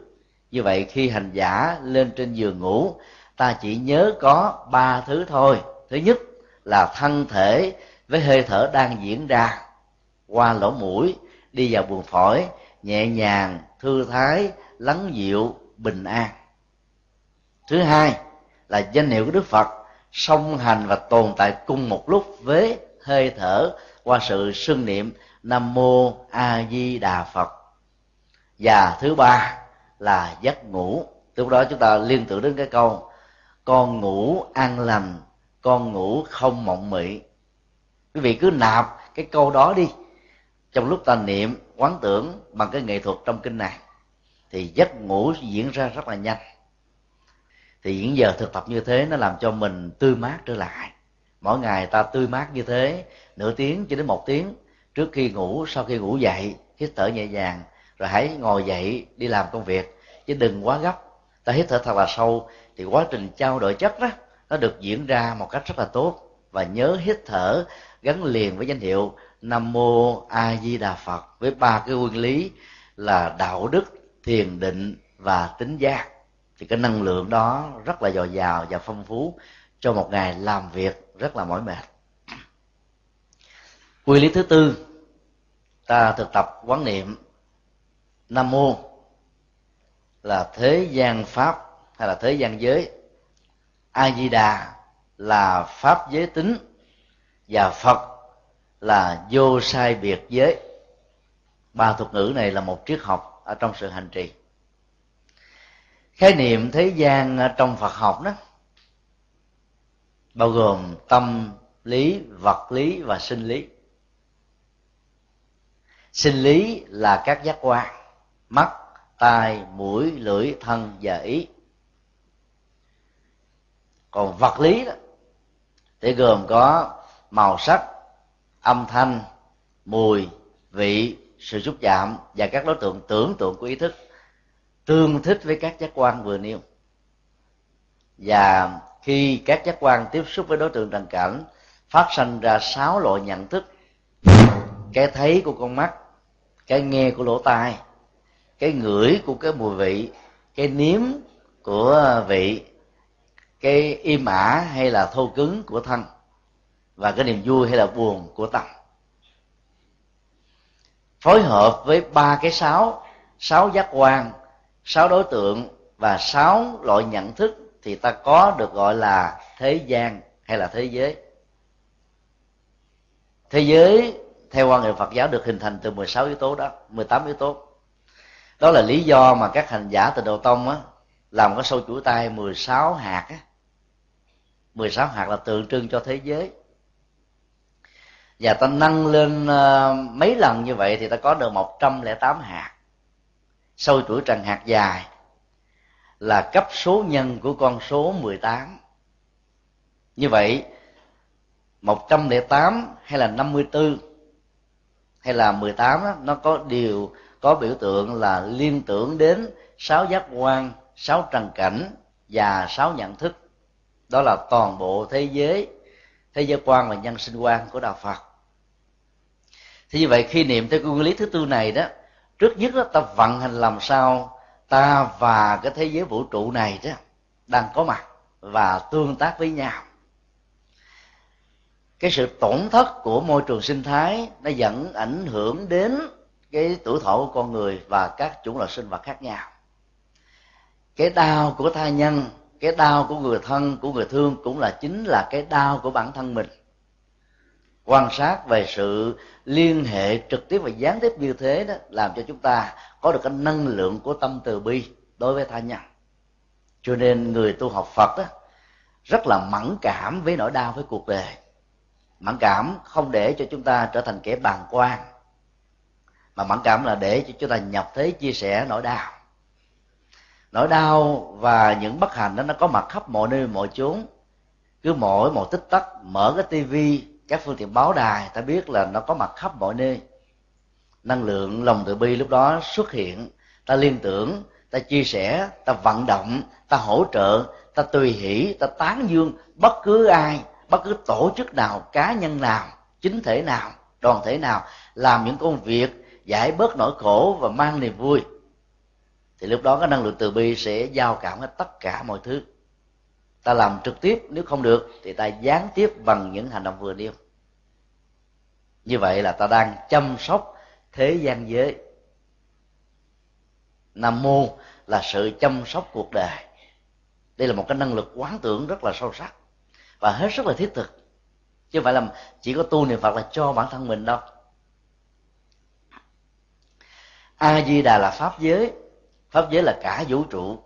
Như vậy khi hành giả lên trên giường ngủ, ta chỉ nhớ có ba thứ thôi. Thứ nhất là thân thể với hơi thở đang diễn ra qua lỗ mũi, đi vào buồng phổi, nhẹ nhàng thư thái, lắng dịu, bình an. Thứ hai là danh hiệu của đức phật song hành và tồn tại cùng một lúc với hơi thở qua sự xưng niệm nam mô a di đà phật. Và thứ ba là giấc ngủ. Lúc đó chúng ta liên tưởng đến cái câu, con ngủ an lành, con ngủ không mộng mị. Quý vị cứ nạp cái câu đó đi. Trong lúc ta niệm quán tưởng bằng cái nghệ thuật trong kinh này, thì giấc ngủ diễn ra rất là nhanh. Thì những giờ thực tập như thế nó làm cho mình tươi mát trở lại. Mỗi ngày ta tươi mát như thế, nửa tiếng cho đến một tiếng, trước khi ngủ, sau khi ngủ dậy, hít thở nhẹ nhàng, rồi hãy ngồi dậy đi làm công việc. Chứ đừng quá gấp, ta hít thở thật là sâu, thì quá trình trao đổi chất đó, nó được diễn ra một cách rất là tốt. Và nhớ hít thở gắn liền với danh hiệu nam mô a di đà phật với ba cái nguyên lý là đạo đức, thiền định và tính giác. Thì cái năng lượng đó rất là dồi dào và phong phú cho một ngày làm việc rất là mỏi mệt. Quy lý thứ tư, ta thực tập quán niệm nam mô là thế gian pháp hay là thế gian giới. A di đà là pháp giới tính và phật là vô sai biệt giới. Ba thuật ngữ này là một triết học ở trong sự hành trì. Khái niệm thế gian trong phật học đó, bao gồm tâm, lý, vật lý và sinh lý. Sinh lý là các giác quan, mắt, tai, mũi, lưỡi, thân và ý. Còn vật lý đó thì gồm có màu sắc, âm thanh, mùi, vị, sự xúc chạm và các đối tượng tưởng tượng của ý thức tương thích với các giác quan vừa nêu. Và khi các giác quan tiếp xúc với đối tượng trần cảnh, phát sinh ra sáu loại nhận thức. Cái thấy của con mắt, cái nghe của lỗ tai, cái ngửi của cái mùi vị, cái nếm của vị, cái im ả hay là thô cứng của thân và cái niềm vui hay là buồn của tâm phối hợp với ba cái sáu sáu giác quan, sáu đối tượng và sáu loại nhận thức thì ta có được gọi là thế gian hay là thế giới. Thế giới theo quan niệm Phật giáo được hình thành từ 16 yếu tố đó 18 yếu tố. Đó là lý do mà các hành giả từ đầu tông á làm cái sâu chuỗi tay 16 hạt á. 16 hạt là tượng trưng cho thế giới và ta nâng lên ờ, mấy lần như vậy thì ta có được 108 hạt. Sâu chuỗi trần hạt dài là cấp số nhân của con số 18 như vậy 108 hay là 54 hay là 18 đó, nó có điều có biểu tượng là liên tưởng đến sáu giác quan sáu trần cảnh và sáu nhận thức. Đó là toàn bộ thế giới thế giới quan và nhân sinh quan của đạo phật thì như vậy khi niệm theo nguyên lý thứ tư này đó, trước nhất đó ta vận hành làm sao ta và cái thế giới vũ trụ này đó đang có mặt và tương tác với nhau. Cái sự tổn thất của môi trường sinh thái nó dẫn ảnh hưởng đến cái tuổi thọ của con người và các chủng loại sinh vật khác nhau. Cái đau của tha nhân, cái đau của người thân, của người thương cũng là chính là cái đau của bản thân mình quan sát về sự liên hệ trực tiếp và gián tiếp như thế đó làm cho chúng ta có được cái năng lượng của tâm từ bi đối với tha nhân. Cho nên người tu học phật đó rất là mẫn cảm với nỗi đau với cuộc đời. Mẫn cảm không để cho chúng ta trở thành kẻ bàng quan, mà mẫn cảm là để cho chúng ta nhập thế chia sẻ nỗi đau. Nỗi đau và những bất hạnh đó nó có mặt khắp mọi nơi, mọi chốn. Cứ mỗi một tích tắc mở cái tivi các phương tiện báo đài, ta biết là nó có mặt khắp mọi nơi. Năng lượng lòng từ bi lúc đó xuất hiện, ta liên tưởng, ta chia sẻ, ta vận động, ta hỗ trợ, ta tùy hỷ, ta tán dương bất cứ ai, bất cứ tổ chức nào, cá nhân nào, chính thể nào, đoàn thể nào, làm những công việc giải bớt nỗi khổ và mang niềm vui. Thì lúc đó cái năng lượng từ bi sẽ giao cảm hết tất cả mọi thứ ta làm trực tiếp, nếu không được, thì ta gián tiếp bằng những hành động vừa nêu. Như vậy là ta đang chăm sóc thế gian giới. Nam mô là sự chăm sóc cuộc đời. Đây là một cái năng lực quán tưởng rất là sâu sắc và hết sức là thiết thực. Chứ không phải là chỉ có tu niệm phật là cho bản thân mình đâu. A di đà là pháp giới. Pháp giới là cả vũ trụ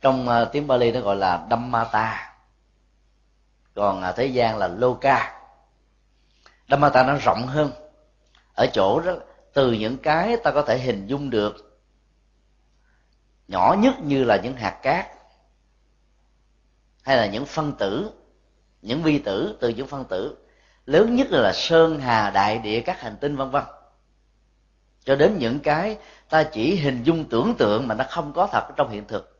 trong uh, tiếng Bali nó gọi là Dhammata. Còn uh, thế gian là Loka. Dhammata nó rộng hơn. Ở chỗ đó từ những cái ta có thể hình dung được nhỏ nhất như là những hạt cát hay là những phân tử những vi tử từ những phân tử. Lớn nhất là sơn hà đại địa các hành tinh vân vân. Cho đến những cái ta chỉ hình dung tưởng tượng mà nó không có thật trong hiện thực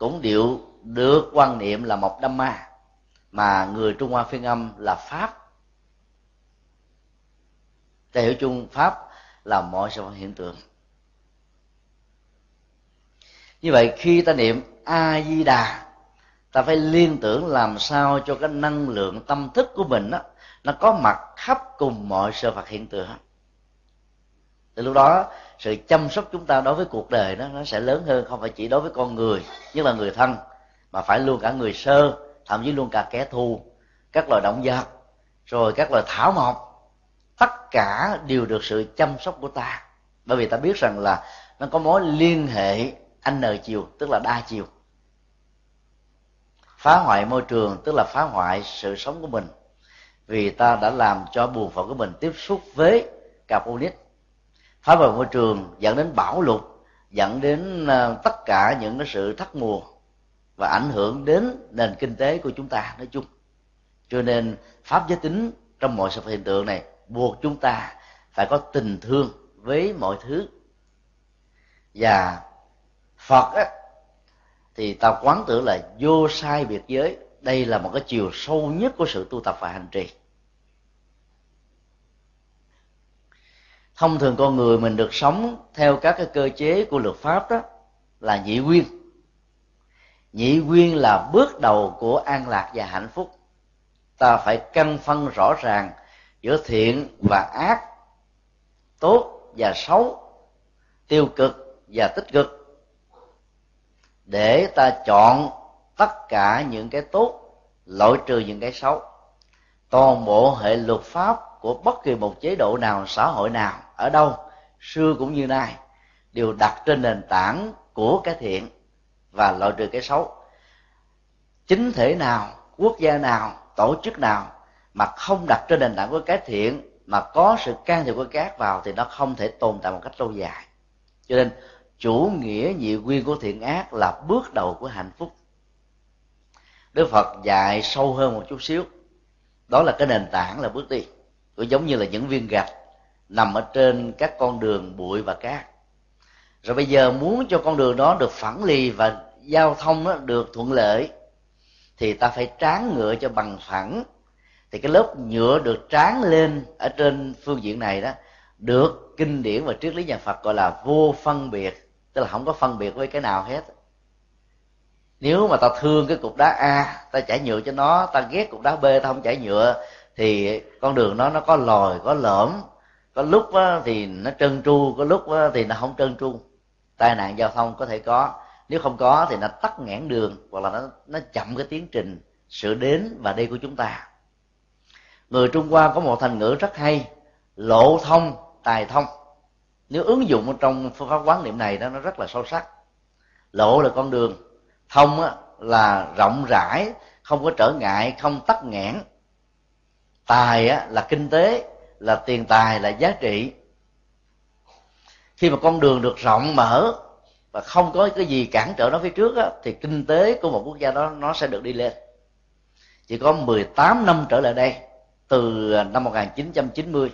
cũng đều được quan niệm là một đâm ma mà người trung hoa phiên âm là pháp. Ta hiểu chung pháp là mọi sự hiện tượng. Như vậy khi ta niệm a di đà ta phải liên tưởng làm sao cho cái năng lượng tâm thức của mình đó, nó có mặt khắp cùng mọi sự vật hiện tượng. Từ lúc đó sự chăm sóc chúng ta đối với cuộc đời đó, nó sẽ lớn hơn, không phải chỉ đối với con người, nhất là người thân, mà phải luôn cả người sơ, thậm chí luôn cả kẻ thù, các loài động vật, rồi các loài thảo mộc. Tất cả đều được sự chăm sóc của ta. Bởi vì ta biết rằng là nó có mối liên hệ n chiều, tức là đa chiều. Phá hoại môi trường, tức là phá hoại sự sống của mình. Vì ta đã làm cho buồn phận của mình tiếp xúc với carbonic phá hoại môi trường dẫn đến bão lụt dẫn đến ờ, tất cả những cái sự thất mùa và ảnh hưởng đến nền kinh tế của chúng ta nói chung. Cho nên pháp giới tính trong mọi sự hiện tượng này buộc chúng ta phải có tình thương với mọi thứ. Và phật á, thì ta quán tưởng là vô sai biệt giới đây là một cái chiều sâu nhất của sự tu tập và hành trì. Thông thường con người mình được sống theo các cái cơ chế của luật pháp đó là nhị nguyên. Nhị nguyên là bước đầu của an lạc và hạnh phúc. Ta phải căn phân rõ ràng giữa thiện và ác, tốt và xấu, tiêu cực và tích cực. Để ta chọn tất cả những cái tốt, loại trừ những cái xấu, toàn bộ hệ luật pháp của bất kỳ một chế độ nào, xã hội nào, ở đâu, xưa cũng như nay, đều đặt trên nền tảng của cái thiện và loại trừ cái xấu. Chính thể nào, quốc gia nào, tổ chức nào mà không đặt trên nền tảng của cái thiện, mà có sự can thiệp của các vào thì nó không thể tồn tại một cách lâu dài. Cho nên, chủ nghĩa nhị nguyên của thiện ác là bước đầu của hạnh phúc. Đức phật dạy sâu hơn một chút xíu. Đó là cái nền tảng là bước đi cũng giống như là những viên gạch nằm ở trên các con đường bụi và cát. Rồi bây giờ muốn cho con đường đó được phẳng lì và giao thông đó được thuận lợi, thì ta phải tráng ngựa cho bằng phẳng. Thì cái lớp nhựa được tráng lên ở trên phương diện này đó, được kinh điển và triết lý nhà Phật gọi là vô phân biệt. Tức là không có phân biệt với cái nào hết. Nếu mà ta thương cái cục đá A, ta chảy nhựa cho nó, ta ghét cục đá B, ta không chảy nhựa thì con đường nó nó có lòi có lõm. Có lúc thì nó trơn tru có lúc thì nó không trơn tru. Tai nạn giao thông có thể có. Nếu không có thì nó tắt nghẽn đường hoặc là nó nó chậm cái tiến trình sự đến và đi của chúng ta. Người trung hoa có một thành ngữ rất hay lộ thông tài thông. Nếu ứng dụng trong phương pháp quán niệm này đó nó rất là sâu sắc. Lộ là con đường thông á, là rộng rãi không có trở ngại không tắc nghẽn tài á, là kinh tế là tiền tài là giá trị. Khi mà con đường được rộng mở và không có cái gì cản trở nó phía trước á, thì kinh tế của một quốc gia đó nó sẽ được đi lên. Chỉ có 18 năm trở lại đây từ năm 1990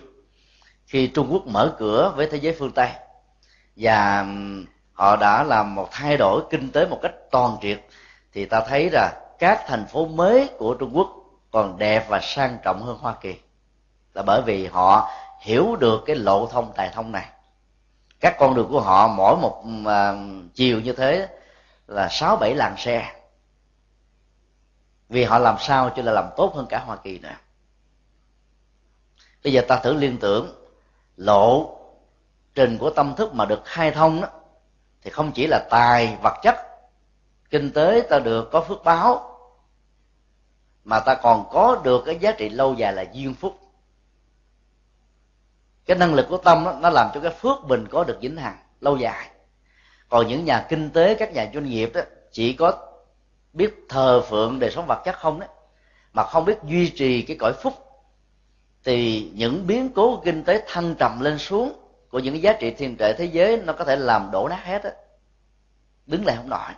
khi Trung Quốc mở cửa với thế giới phương Tây và họ đã làm một thay đổi kinh tế một cách toàn triệt thì ta thấy là các thành phố mới của Trung Quốc còn đẹp và sang trọng hơn Hoa Kỳ. Là bởi vì họ hiểu được cái lộ thông, tài thông này. Các con đường của họ mỗi một à, chiều như thế là sáu bảy làn xe. Vì họ làm sao cho là làm tốt hơn cả Hoa Kỳ nữa bây giờ ta thử liên tưởng, lộ trình của tâm thức mà được khai thông đó thì không chỉ là tài vật chất, kinh tế ta được có phước báo mà ta còn có được cái giá trị lâu dài là duyên phúc. Cái năng lực của tâm đó, nó làm cho cái phước mình có được vĩnh hằng lâu dài. Còn những nhà kinh tế các nhà doanh nghiệp đó chỉ có biết thờ phượng đời sống vật chất không đấy mà không biết duy trì cái cõi phúc thì những biến cố kinh tế thăng trầm lên xuống của những giá trị thiên trệ thế giới nó có thể làm đổ nát hết á. Đứng lại không nổi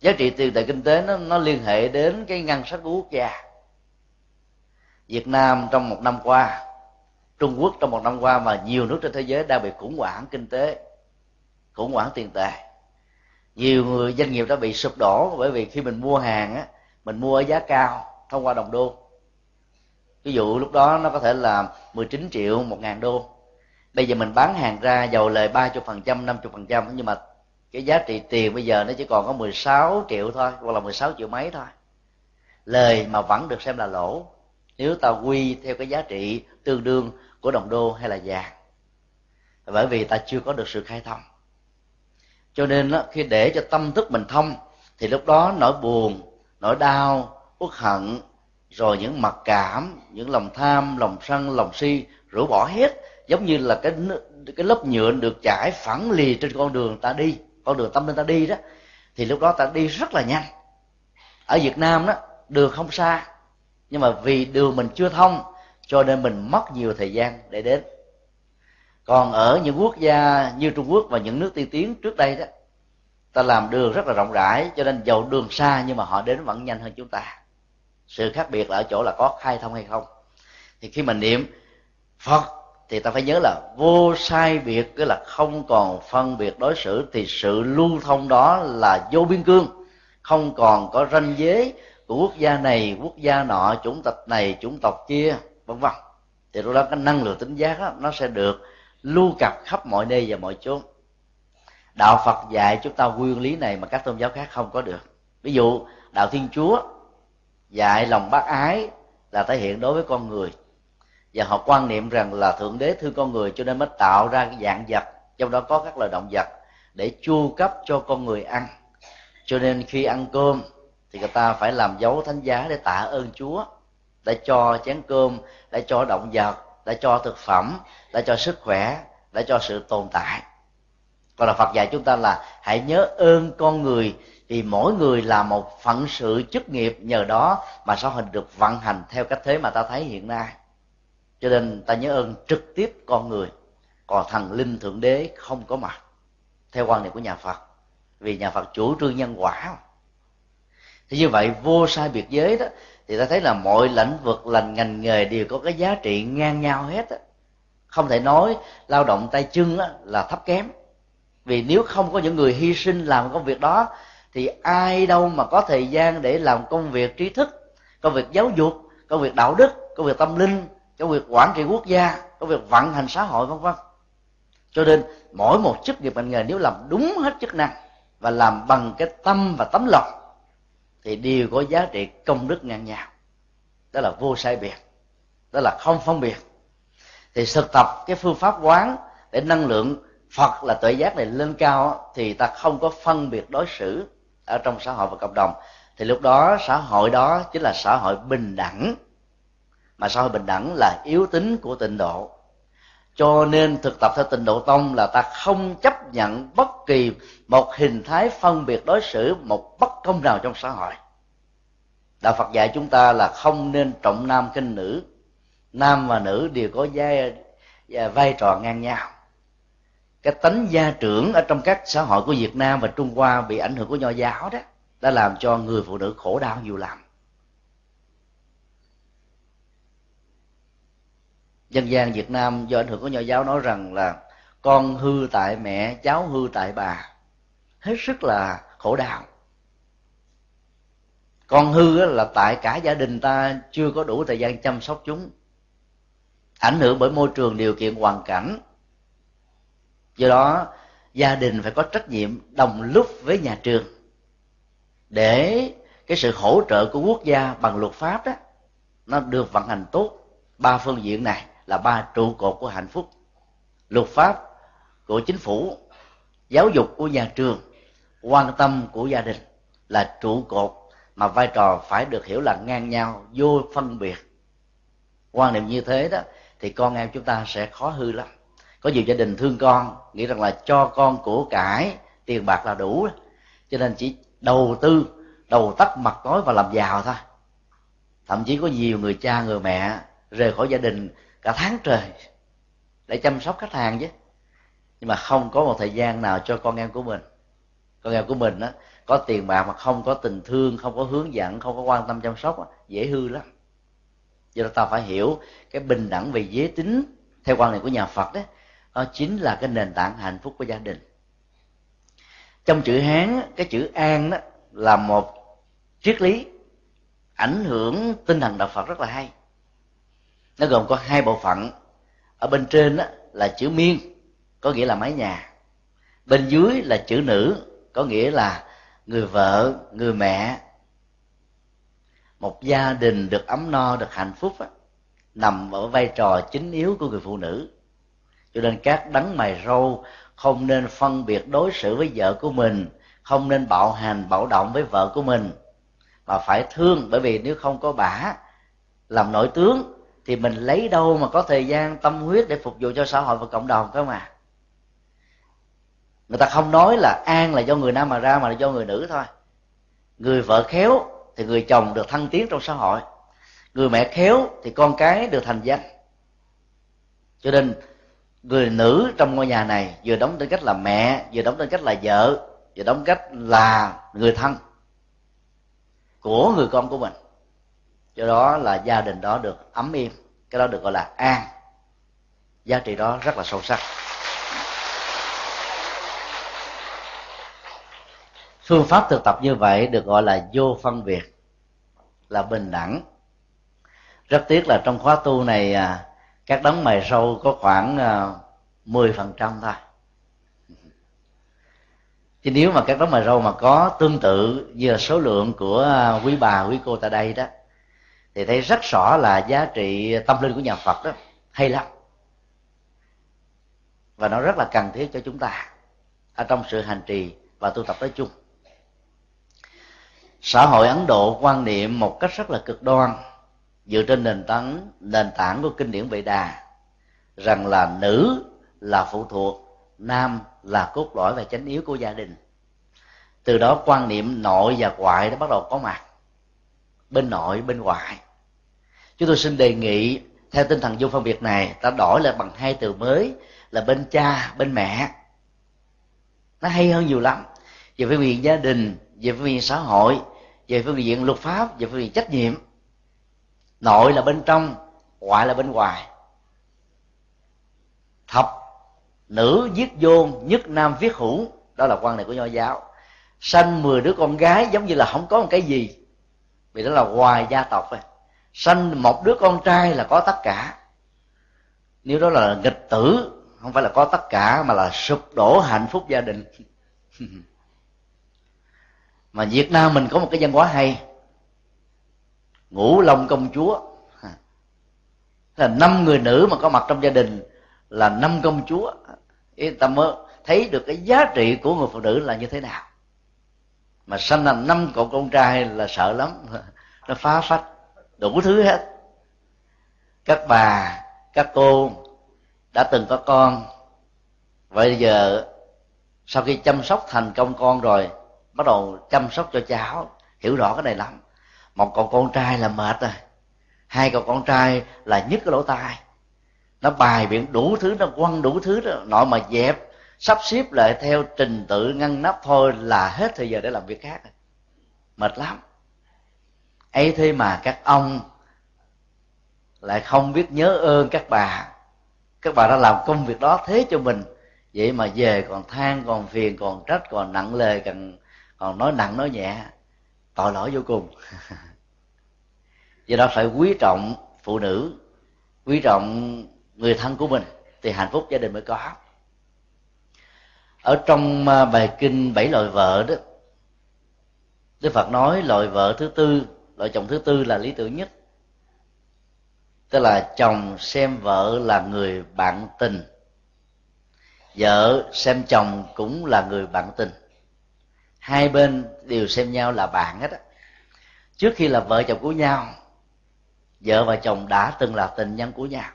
giá trị tiền tệ kinh tế nó nó liên hệ đến cái ngân sách của quốc gia. Việt Nam trong một năm qua, Trung Quốc trong một năm qua mà nhiều nước trên thế giới đang bị khủng hoảng kinh tế, khủng hoảng tiền tệ nhiều người, doanh nghiệp đã bị sụp đổ bởi vì khi mình mua hàng á, mình mua ở giá cao, thông qua đồng đô. Ví dụ lúc đó nó có thể là 19 triệu một ngàn đô. Bây giờ mình bán hàng ra giàu lời ba chục phần trăm, năm chục phần trăm, nhưng mà cái giá trị tiền bây giờ nó chỉ còn có 16 triệu thôi hoặc là 16 triệu mấy thôi. Lời mà vẫn được xem là lỗ nếu ta quy theo cái giá trị tương đương của đồng đô hay là vàng. Bởi vì ta chưa có được sự khai thông. Cho nên đó, khi để cho tâm thức mình thông thì lúc đó nỗi buồn nỗi đau uất hận rồi những mặc cảm những lòng tham lòng sân lòng si rũ bỏ hết giống như là cái cái lớp nhựa được trải phẳng lì trên con đường ta đi con đường tâm linh ta đi đó, thì lúc đó ta đi rất là nhanh. Ở việt nam đó, đường không xa, nhưng mà vì đường mình chưa thông, cho nên mình mất nhiều thời gian để đến. Còn ở những quốc gia như trung quốc và những nước tiên tiến trước đây đó, ta làm đường rất là rộng rãi, cho nên dầu đường xa nhưng mà họ đến vẫn nhanh hơn chúng ta. Sự khác biệt là ở chỗ là có khai thông hay không. Thì khi mình niệm phật thì ta phải nhớ là vô sai biệt tức là không còn phân biệt đối xử thì sự lưu thông đó là vô biên cương. Không còn có ranh giới của quốc gia này quốc gia nọ chủng tộc này chủng tộc kia vân vân. Thì lúc đó cái năng lượng tính giác đó, nó sẽ được lưu cập khắp mọi nơi và mọi chốn. Đạo phật dạy chúng ta nguyên lý này mà các tôn giáo khác không có được. Ví dụ đạo thiên chúa dạy lòng bác ái là thể hiện đối với con người và họ quan niệm rằng là thượng đế thương con người cho nên mới tạo ra cái dạng vật, trong đó có các loài động vật, để chu cấp cho con người ăn. Cho nên khi ăn cơm thì người ta phải làm dấu thánh giá để tạ ơn chúa, đã cho chén cơm, đã cho động vật, đã cho thực phẩm, đã cho sức khỏe, đã cho sự tồn tại. Còn là phật dạy chúng ta là hãy nhớ ơn con người, vì mỗi người là một phận sự chức nghiệp nhờ đó mà xã hội được vận hành theo cách thế mà ta thấy hiện nay cho nên ta nhớ ơn trực tiếp con người. Còn thần linh thượng đế không có mặt. Theo quan niệm của nhà phật. Vì nhà phật chủ trương nhân quả. Thì như vậy vô sai biệt giới đó, thì ta thấy là mọi lĩnh vực lành ngành nghề đều có cái giá trị ngang nhau hết á. Không thể nói lao động tay chân là thấp kém. Vì nếu không có những người hy sinh làm công việc đó, thì ai đâu mà có thời gian để làm công việc trí thức, công việc giáo dục, công việc đạo đức, công việc tâm linh trong việc quản trị quốc gia trong việc vận hành xã hội, vân vân. Cho nên, mỗi một chức nghiệp ngành nghề nếu làm đúng hết chức năng và làm bằng cái tâm và tấm lòng, thì đều có giá trị công đức ngang nhau. Đó là vô sai biệt, đó là không phân biệt. Thì thực tập cái phương pháp quán để năng lượng phật là tuệ giác này lên cao thì ta không có phân biệt đối xử ở trong xã hội và cộng đồng. Thì lúc đó xã hội đó chính là xã hội bình đẳng mà xã hội bình đẳng là yếu tính của tịnh độ. Cho nên thực tập theo tịnh độ tông là ta không chấp nhận bất kỳ một hình thái phân biệt đối xử một bất công nào trong xã hội. Đạo phật dạy chúng ta là không nên trọng nam kinh nữ. Nam và nữ đều có vai, à, vai trò ngang nhau. Cái tánh gia trưởng ở trong các xã hội của việt nam và trung hoa bị ảnh hưởng của nho giáo đó đã làm cho người phụ nữ khổ đau nhiều lắm. Dân gian việt nam do ảnh hưởng của nho giáo nói rằng là con hư tại mẹ, cháu hư tại bà. Hết sức là khổ đau. Con hư là tại cả gia đình ta chưa có đủ thời gian chăm sóc chúng. Ảnh hưởng bởi môi trường điều kiện hoàn cảnh. Do đó, gia đình phải có trách nhiệm đồng lúc với nhà trường để cái sự hỗ trợ của quốc gia bằng luật pháp đó, nó được vận hành tốt ba phương diện này là ba trụ cột của hạnh phúc, luật pháp của chính phủ, giáo dục của nhà trường, quan tâm của gia đình là trụ cột mà vai trò phải được hiểu là ngang nhau, vô phân biệt. Quan niệm như thế đó thì con em chúng ta sẽ khó hư lắm. Có nhiều gia đình thương con, nghĩ rằng là cho con của cải, tiền bạc là đủ. Cho nên chỉ đầu tư, đầu tắt mặt tối và làm giàu thôi. Thậm chí có nhiều người cha, người mẹ rời khỏi gia đình cả tháng trời để chăm sóc khách hàng chứ. Nhưng mà không có một thời gian nào cho con em của mình. Con em của mình á, có tiền bạc mà không có tình thương, không có hướng dẫn, không có quan tâm chăm sóc dễ hư lắm. Do đó ta phải hiểu cái bình đẳng về giới tính theo quan niệm của nhà phật đó nó chính là cái nền tảng hạnh phúc của gia đình. Trong chữ hán cái chữ an đó là một triết lý ảnh hưởng tinh thần đạo phật rất là hay nó gồm có hai bộ phận. Ở bên trên đó là chữ miên có nghĩa là mái nhà. Bên dưới là chữ nữ có nghĩa là người vợ người mẹ. Một gia đình được ấm no được hạnh phúc đó, nằm ở vai trò chính yếu của người phụ nữ. Cho nên các đấng mày râu không nên phân biệt đối xử với vợ của mình không nên bạo hành bạo động với vợ của mình mà phải thương bởi vì nếu không có bả làm nội tướng thì mình lấy đâu mà có thời gian, tâm huyết để phục vụ cho xã hội và cộng đồng cơ mà. Người ta không nói là an là do người nam mà ra mà là do người nữ thôi. Người vợ khéo thì người chồng được thăng tiến trong xã hội. Người mẹ khéo thì con cái được thành danh. Cho nên, người nữ trong ngôi nhà này vừa đóng trên cách là mẹ, vừa đóng trên cách là vợ, vừa đóng cách là người thân của người con của mình do đó là gia đình đó được ấm im, cái đó được gọi là an. Giá trị đó rất là sâu sắc. Phương pháp thực tập như vậy được gọi là vô phân biệt là bình đẳng. Rất tiếc là trong khóa tu này à, các đấng mày râu có khoảng à, mười phần trăm thôi. Chứ nếu mà các đấng mày râu mà có tương tự như là số lượng của à, quý bà quý cô tại đây đó thì thấy rất rõ là giá trị tâm linh của nhà phật đó, hay lắm. Và nó rất là cần thiết cho chúng ta ở trong sự hành trì và tu tập nói chung. Xã hội ấn độ quan niệm một cách rất là cực đoan, dựa trên nền tảng nền tảng của kinh điển vệ đà, rằng là nữ là phụ thuộc, nam là cốt lõi và chánh yếu của gia đình. Từ đó quan niệm nội và ngoại đã bắt đầu có mặt, bên nội, bên ngoại chúng tôi xin đề nghị, theo tinh thần vô phân biệt này, ta đổi lại bằng hai từ mới là bên cha, bên mẹ. Nó hay hơn nhiều lắm. Về phương diện gia đình, về phương diện xã hội, về phương diện luật pháp, về phương diện trách nhiệm. Nội là bên trong, ngoại là bên ngoài. Thập, nữ viết vô, nhất nam viết hữu. Đó là quan này của nho giáo. Sanh 10 đứa con gái giống như là không có một cái gì. Vì đó là ngoài gia tộc thôi sanh một đứa con trai là có tất cả. Nếu đó là nghịch tử, không phải là có tất cả, mà là sụp đổ hạnh phúc gia đình. Mà việt nam mình có một cái văn hóa hay. Ngũ long công chúa. Là năm người nữ mà có mặt trong gia đình là năm công chúa. Ta mới thấy được cái giá trị của người phụ nữ là như thế nào. Mà sanh là năm cậu con trai là sợ lắm. Nó phá phách đủ thứ hết. Các bà, các cô đã từng có con. Vậy giờ, sau khi chăm sóc thành công con rồi, bắt đầu chăm sóc cho cháu, hiểu rõ cái này lắm. Một cậu con trai là mệt rồi. Hai cậu con trai là nhức cái lỗ tai. Nó bài biện đủ thứ, nó quăng đủ thứ đó. Nội mà dẹp, sắp xếp lại theo trình tự ngăn nắp thôi là hết thời giờ để làm việc khác mệt lắm ấy thế mà các ông lại không biết nhớ ơn các bà. Các bà đã làm công việc đó thế cho mình. Vậy mà về còn than, còn phiền, còn trách, còn nặng lời, còn còn nói nặng, nói nhẹ. Tội lỗi vô cùng. Do đó phải quý trọng phụ nữ, quý trọng người thân của mình thì hạnh phúc gia đình mới có. Ở trong à, bài kinh bảy loại vợ đó, đức phật nói, loại vợ thứ tư loại chồng thứ tư là lý tưởng nhất. Tức là chồng xem vợ là người bạn tình. Vợ xem chồng cũng là người bạn tình. Hai bên đều xem nhau là bạn hết á. Trước khi là vợ chồng của nhau, vợ và chồng đã từng là tình nhân của nhau.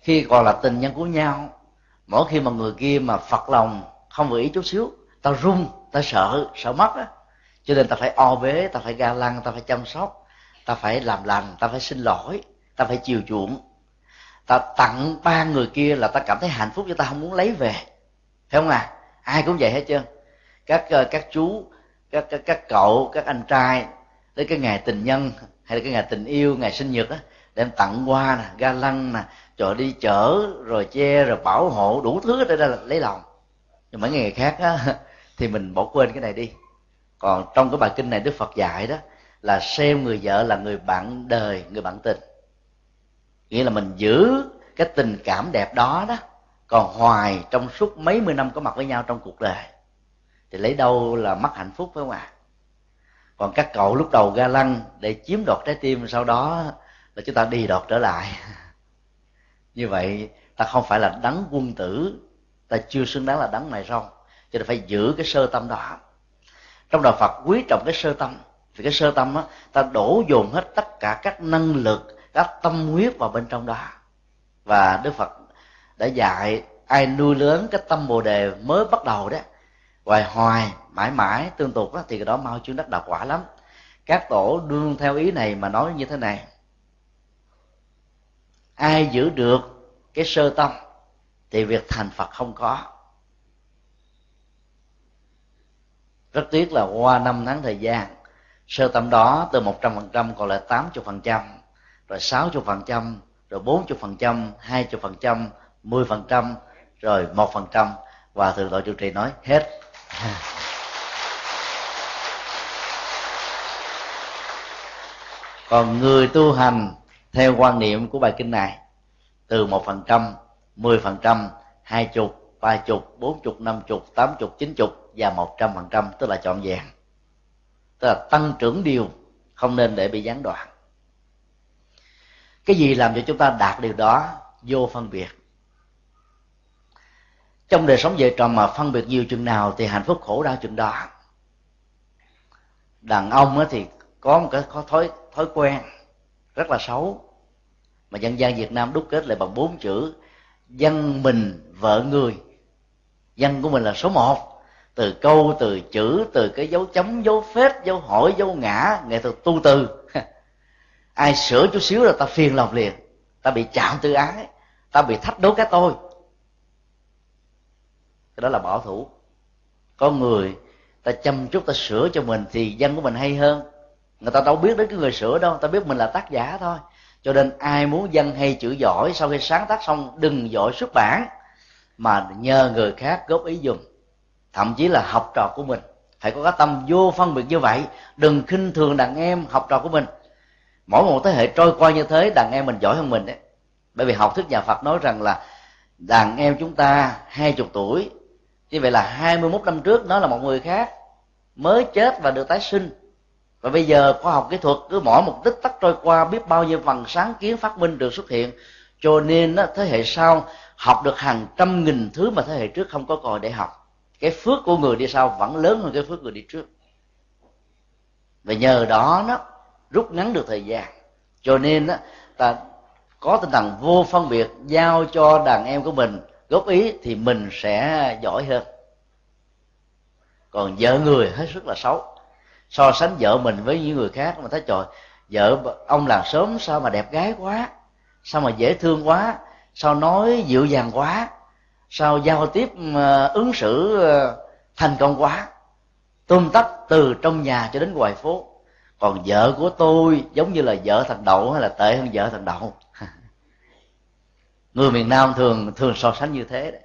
Khi còn là tình nhân của nhau, mỗi khi mà người kia mà phật lòng, không vừa ý chút xíu, tao run, tao sợ sợ mất á cho nên ta phải o bế ta phải ga lăng ta phải chăm sóc ta phải làm lành ta phải xin lỗi ta phải chiều chuộng. Ta tặng ba người kia là ta cảm thấy hạnh phúc cho ta không muốn lấy về. Phải không à? Ai cũng vậy hết trơn. Các ờ, các chú các các, các cậu các anh trai tới cái ngày tình nhân hay là cái ngày tình yêu ngày sinh nhật á đem tặng hoa nè ga lăng nè cho đi chở rồi che rồi bảo hộ đủ thứ để ra lấy lòng. Nhưng mấy ngày khác á thì mình bỏ quên cái này đi còn trong cái bài kinh này đức phật dạy đó là xem người vợ là người bạn đời, người bạn tình. Nghĩa là mình giữ cái tình cảm đẹp đó đó còn hoài trong suốt mấy mươi năm có mặt với nhau trong cuộc đời thì lấy đâu là mất hạnh phúc phải không ạ? Còn các cậu lúc đầu ga lăng để chiếm đoạt trái tim, sau đó là chúng ta đi đoạt trở lại. Như vậy, ta không phải là đấng quân tử, ta chưa xứng đáng là đấng này rong cho nên phải giữ cái sơ tâm đó trong đạo phật quý trọng cái sơ tâm. Vì cái sơ tâm á ta đổ dồn hết tất cả các năng lực các tâm huyết vào bên trong đó. Và đức phật đã dạy ai nuôi lớn cái tâm bồ đề mới bắt đầu đó hoài hoài mãi mãi tương tục đó, thì cái đó mau chứng đắc đạo quả lắm. Các tổ đương theo ý này mà nói như thế này. Ai giữ được cái sơ tâm thì việc thành phật không có. Rất tiếc là qua năm tháng thời gian, sơ tâm đó từ một trăm phần trăm còn lại tám chục phần trăm, rồi sáu chục phần trăm, rồi bốn chục phần trăm, hai chục phần trăm, mười phần trăm, rồi một phần trăm. Và thượng đội chủ trì nói hết. Còn người tu hành theo quan niệm của bài kinh này, từ một phần trăm, mười phần trăm, hai chục ba chục, bốn chục, năm chục, tám chục, chín chục và một trăm phần trăm, tức là trọn vẹn tức là tăng trưởng điều, không nên để bị gián đoạn. Cái gì làm cho chúng ta đạt điều đó? Vô phân biệt. Trong đời sống vợ chồng mà phân biệt nhiều chừng nào thì hạnh phúc khổ đau chừng đó. Đàn ông thì có một cái có thói thói quen rất là xấu, mà dân gian Việt Nam đúc kết lại bằng bốn chữ, dân mình vợ người dân của mình là số một. Từ câu, từ chữ, từ cái dấu chấm, dấu phết, dấu hỏi, dấu ngã, nghệ thuật tu từ. Ai sửa chút xíu là ta phiền lòng liền. Ta bị chạm tư ái, ta bị thách đố cái tôi. Cái đó là bảo thủ. Có người ta chăm chút ta sửa cho mình thì dân của mình hay hơn. Người ta đâu biết đến cái người sửa đâu, ta biết mình là tác giả thôi. Cho nên ai muốn dân hay chữ giỏi, sau khi sáng tác xong đừng giỏi xuất bản mà nhờ người khác góp ý dùng. Thậm chí là học trò của mình. Phải có cái tâm vô phân biệt như vậy, đừng khinh thường đàn em học trò của mình. Mỗi một thế hệ trôi qua như thế, đàn em mình giỏi hơn mình đấy. Bởi vì học thức nhà phật nói rằng là đàn em chúng ta hai chục tuổi, như vậy là hai mươi 21 năm trước nó là một người khác, mới chết và được tái sinh. Và bây giờ khoa học kỹ thuật cứ mỗi một tích tắc trôi qua, biết bao nhiêu phần sáng kiến phát minh được xuất hiện. Cho nên thế hệ sau học được hàng trăm nghìn thứ mà thế hệ trước không có còi để học. Cái phước của người đi sau vẫn lớn hơn cái phước người đi trước. Và nhờ đó nó rút ngắn được thời gian. Cho nên đó, ta có tinh thần vô phân biệt giao cho đàn em của mình góp ý thì mình sẽ giỏi hơn. Còn vợ người hết sức là xấu. So sánh vợ mình với những người khác mà thấy trời vợ ông làm sớm sao mà đẹp gái quá sao mà dễ thương quá sao nói dịu dàng quá? Sao giao tiếp ờ, ứng xử ờ, thành công quá? Tôm tắt từ trong nhà cho đến ngoài phố. Còn vợ của tôi giống như là vợ thằng đậu hay là tệ hơn vợ thằng đậu. Người miền nam thường thường so sánh như thế đấy.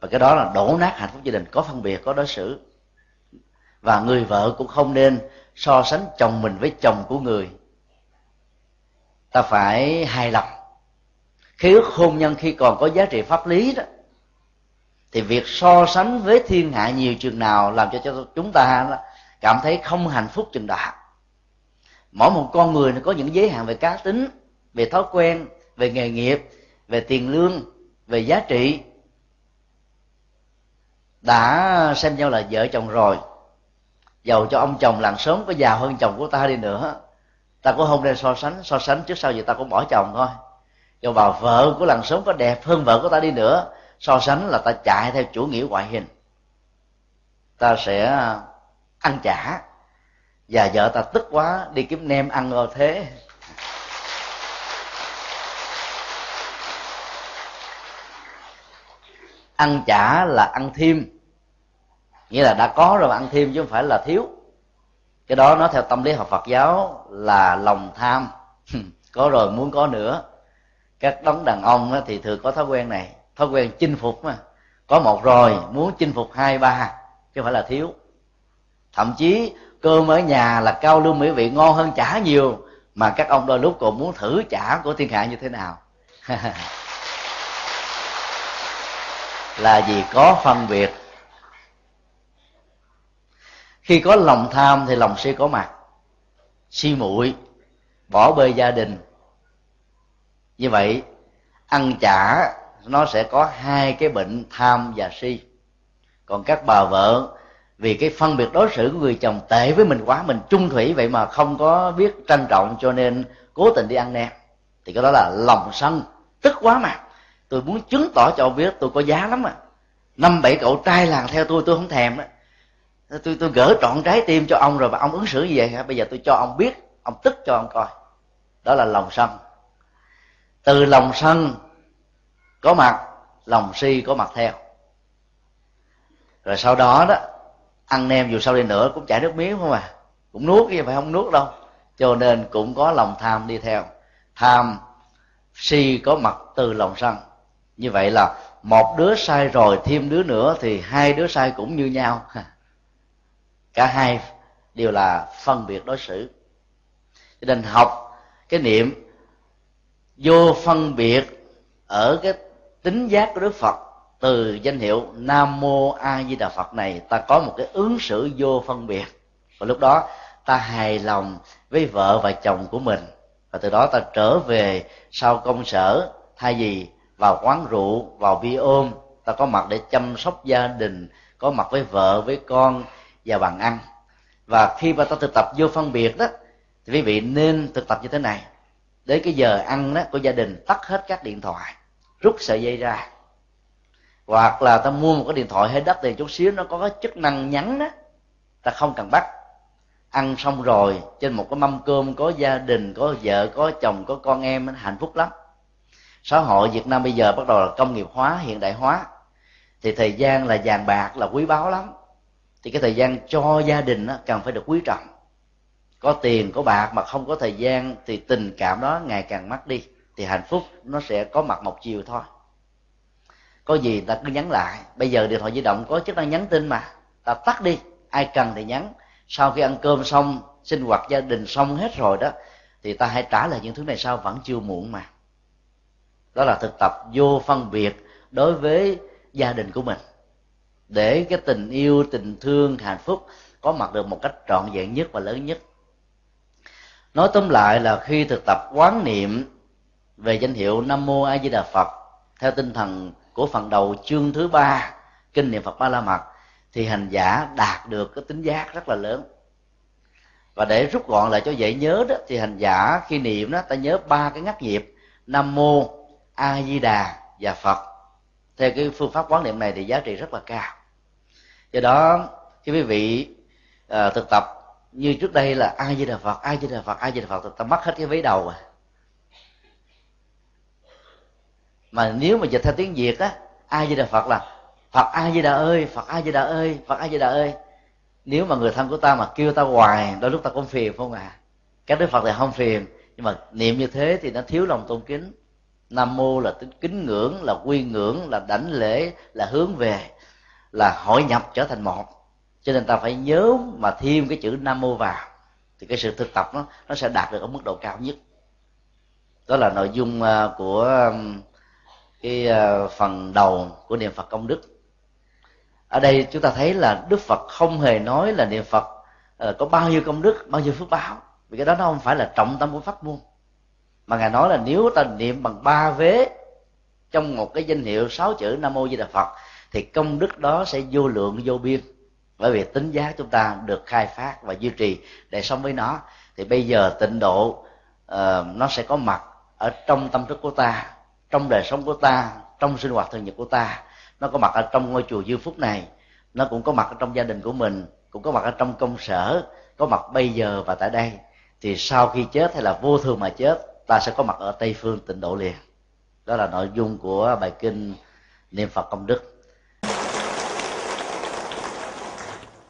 Và cái đó là đổ nát hạnh phúc gia đình, có phân biệt, có đối xử. Và người vợ cũng không nên so sánh chồng mình với chồng của người. Ta phải hài lòng khế ước hôn nhân khi còn có giá trị pháp lý đó thì việc so sánh với thiên hạ nhiều chừng nào làm cho, cho chúng ta cảm thấy không hạnh phúc chừng đó. Mỗi một con người nó có những giới hạn về cá tính về thói quen về nghề nghiệp về tiền lương về giá trị. Đã xem nhau là vợ chồng rồi giàu cho ông chồng làng sớm có giàu hơn chồng của ta đi nữa. Ta cũng không nên so sánh so sánh trước sau gì ta cũng bỏ chồng thôi cho bà vợ của làng sống có đẹp hơn vợ của ta đi nữa, so sánh là ta chạy theo chủ nghĩa ngoại hình. Ta sẽ ăn chả, và vợ ta tức quá đi kiếm nem ăn rồi thế. Ăn chả là ăn thêm, nghĩa là đã có rồi mà ăn thêm chứ không phải là thiếu. Cái đó nó theo tâm lý học phật giáo là lòng tham. Có rồi, muốn có nữa các đấng đàn ông thì thường có thói quen này, thói quen chinh phục mà. Có một rồi, muốn chinh phục hai ba, chứ không phải là thiếu. Thậm chí, cơm ở nhà là cao lương mỹ vị ngon hơn chả nhiều, mà các ông đôi lúc còn muốn thử chả của thiên hạ như thế nào. Là vì có phân biệt. Khi có lòng tham thì lòng si có mặt. Si muội, bỏ bê gia đình như vậy, ăn chả, nó sẽ có hai cái bệnh tham và si. Còn các bà vợ, vì cái phân biệt đối xử của người chồng tệ với mình quá, mình trung thủy vậy mà không có biết trân trọng cho nên cố tình đi ăn nem thì cái đó là lòng sân, tức quá mà. Tôi muốn chứng tỏ cho ông biết tôi có giá lắm à. Năm bảy cậu trai làng theo tôi tôi không thèm đó tôi tôi gỡ trọn trái tim cho ông rồi và ông ứng xử như vậy hả? Bây giờ tôi cho ông biết, ông tức cho ông coi. Đó là lòng sân từ lòng sân có mặt, lòng si có mặt theo. Rồi sau đó đó, ăn nem dù sao đi nữa cũng chảy nước miếng không à. Cũng nuốt chứ phải không nuốt đâu. Cho nên cũng có lòng tham đi theo. Tham si có mặt từ lòng sân. Như vậy là một đứa sai rồi, thêm đứa nữa thì hai đứa sai cũng như nhau. Cả hai đều là phân biệt đối xử. Cho nên học cái niệm vô phân biệt ở cái tính giác của đức phật từ danh hiệu nam mô a di đà phật này, ta có một cái ứng xử vô phân biệt. Và lúc đó, ta hài lòng với vợ và chồng của mình. Và từ đó ta trở về sau công sở, thay vì vào quán rượu, vào bia ôm, ta có mặt để chăm sóc gia đình, có mặt với vợ, với con và bằng ăn. Và khi mà ta thực tập vô phân biệt đó, thì quý vị nên thực tập như thế này đến cái giờ ăn đó của gia đình tắt hết các điện thoại rút sợi dây ra. Hoặc là ta mua một cái điện thoại hay đắt tiền chút xíu nó có cái chức năng nhắn đó ta không cần bắt. Ăn xong rồi trên một cái mâm cơm có gia đình có vợ có chồng có con em hạnh phúc lắm. Xã hội việt nam bây giờ bắt đầu là công nghiệp hóa hiện đại hóa. Thì thời gian là vàng bạc là quý báu lắm. Thì cái thời gian cho gia đình đó, cần phải được quý trọng có tiền, có bạc mà không có thời gian thì tình cảm đó ngày càng mất đi, thì hạnh phúc nó sẽ có mặt một chiều thôi. Có gì ta cứ nhắn lại. Bây giờ điện thoại di động có chức năng nhắn tin mà. Ta tắt đi. Ai cần thì nhắn. Sau khi ăn cơm xong, sinh hoạt gia đình xong hết rồi đó, thì ta hãy trả lời những thứ này sau vẫn chưa muộn mà. Đó là thực tập vô phân biệt đối với gia đình của mình. Để cái tình yêu, tình thương, hạnh phúc có mặt được một cách trọn vẹn nhất và lớn nhất nói tóm lại là khi thực tập quán niệm về danh hiệu nam mô a di đà phật theo tinh thần của phần đầu chương thứ ba kinh niệm phật ba la mật thì hành giả đạt được cái tính giác rất là lớn. Và để rút gọn lại cho dễ nhớ đó thì hành giả khi niệm đó ta nhớ ba cái ngắt nhịp nam mô a di đà và phật. Theo cái phương pháp quán niệm này thì giá trị rất là cao. Do đó khi quý vị uh, thực tập như trước đây là ai di đà phật, ai di đà phật, ai di đà phật, ta mất hết cái vế đầu à. Mà nếu mà dịch theo tiếng việt á, ai di đà phật là, phật ai di đà ơi, phật ai di đà ơi, phật ai di đà ơi. Nếu mà người thân của ta mà kêu ta hoài, đôi lúc ta cũng phiền không à các đức phật thì không phiền, nhưng mà niệm như thế thì nó thiếu lòng tôn kính. Nam mô là tính kính ngưỡng, là quy ngưỡng, là đảnh lễ, là hướng về, là hội nhập trở thành một cho nên ta phải nhớ mà thêm cái chữ nam mô vào, thì cái sự thực tập nó nó sẽ đạt được ở mức độ cao nhất. Đó là nội dung à, của um, cái à, phần đầu của niệm phật công đức. Ở đây chúng ta thấy là đức phật không hề nói là niệm phật à, có bao nhiêu công đức, bao nhiêu phước báo. Vì cái đó nó không phải là trọng tâm của pháp môn. Mà ngài nói là nếu ta niệm bằng ba vế trong một cái danh hiệu sáu chữ nam mô di đà phật, thì công đức đó sẽ vô lượng, vô biên bởi vì tính giá chúng ta được khai phát và duy trì để sống với nó thì bây giờ tịnh độ uh, nó sẽ có mặt ở trong tâm thức của ta trong đời sống của ta trong sinh hoạt thường nhật của ta. Nó có mặt ở trong ngôi chùa dư phúc này nó cũng có mặt ở trong gia đình của mình cũng có mặt ở trong công sở có mặt bây giờ và tại đây. Thì sau khi chết hay là vô thường mà chết ta sẽ có mặt ở tây phương tịnh độ liền. Đó là nội dung của bài kinh niệm phật công đức.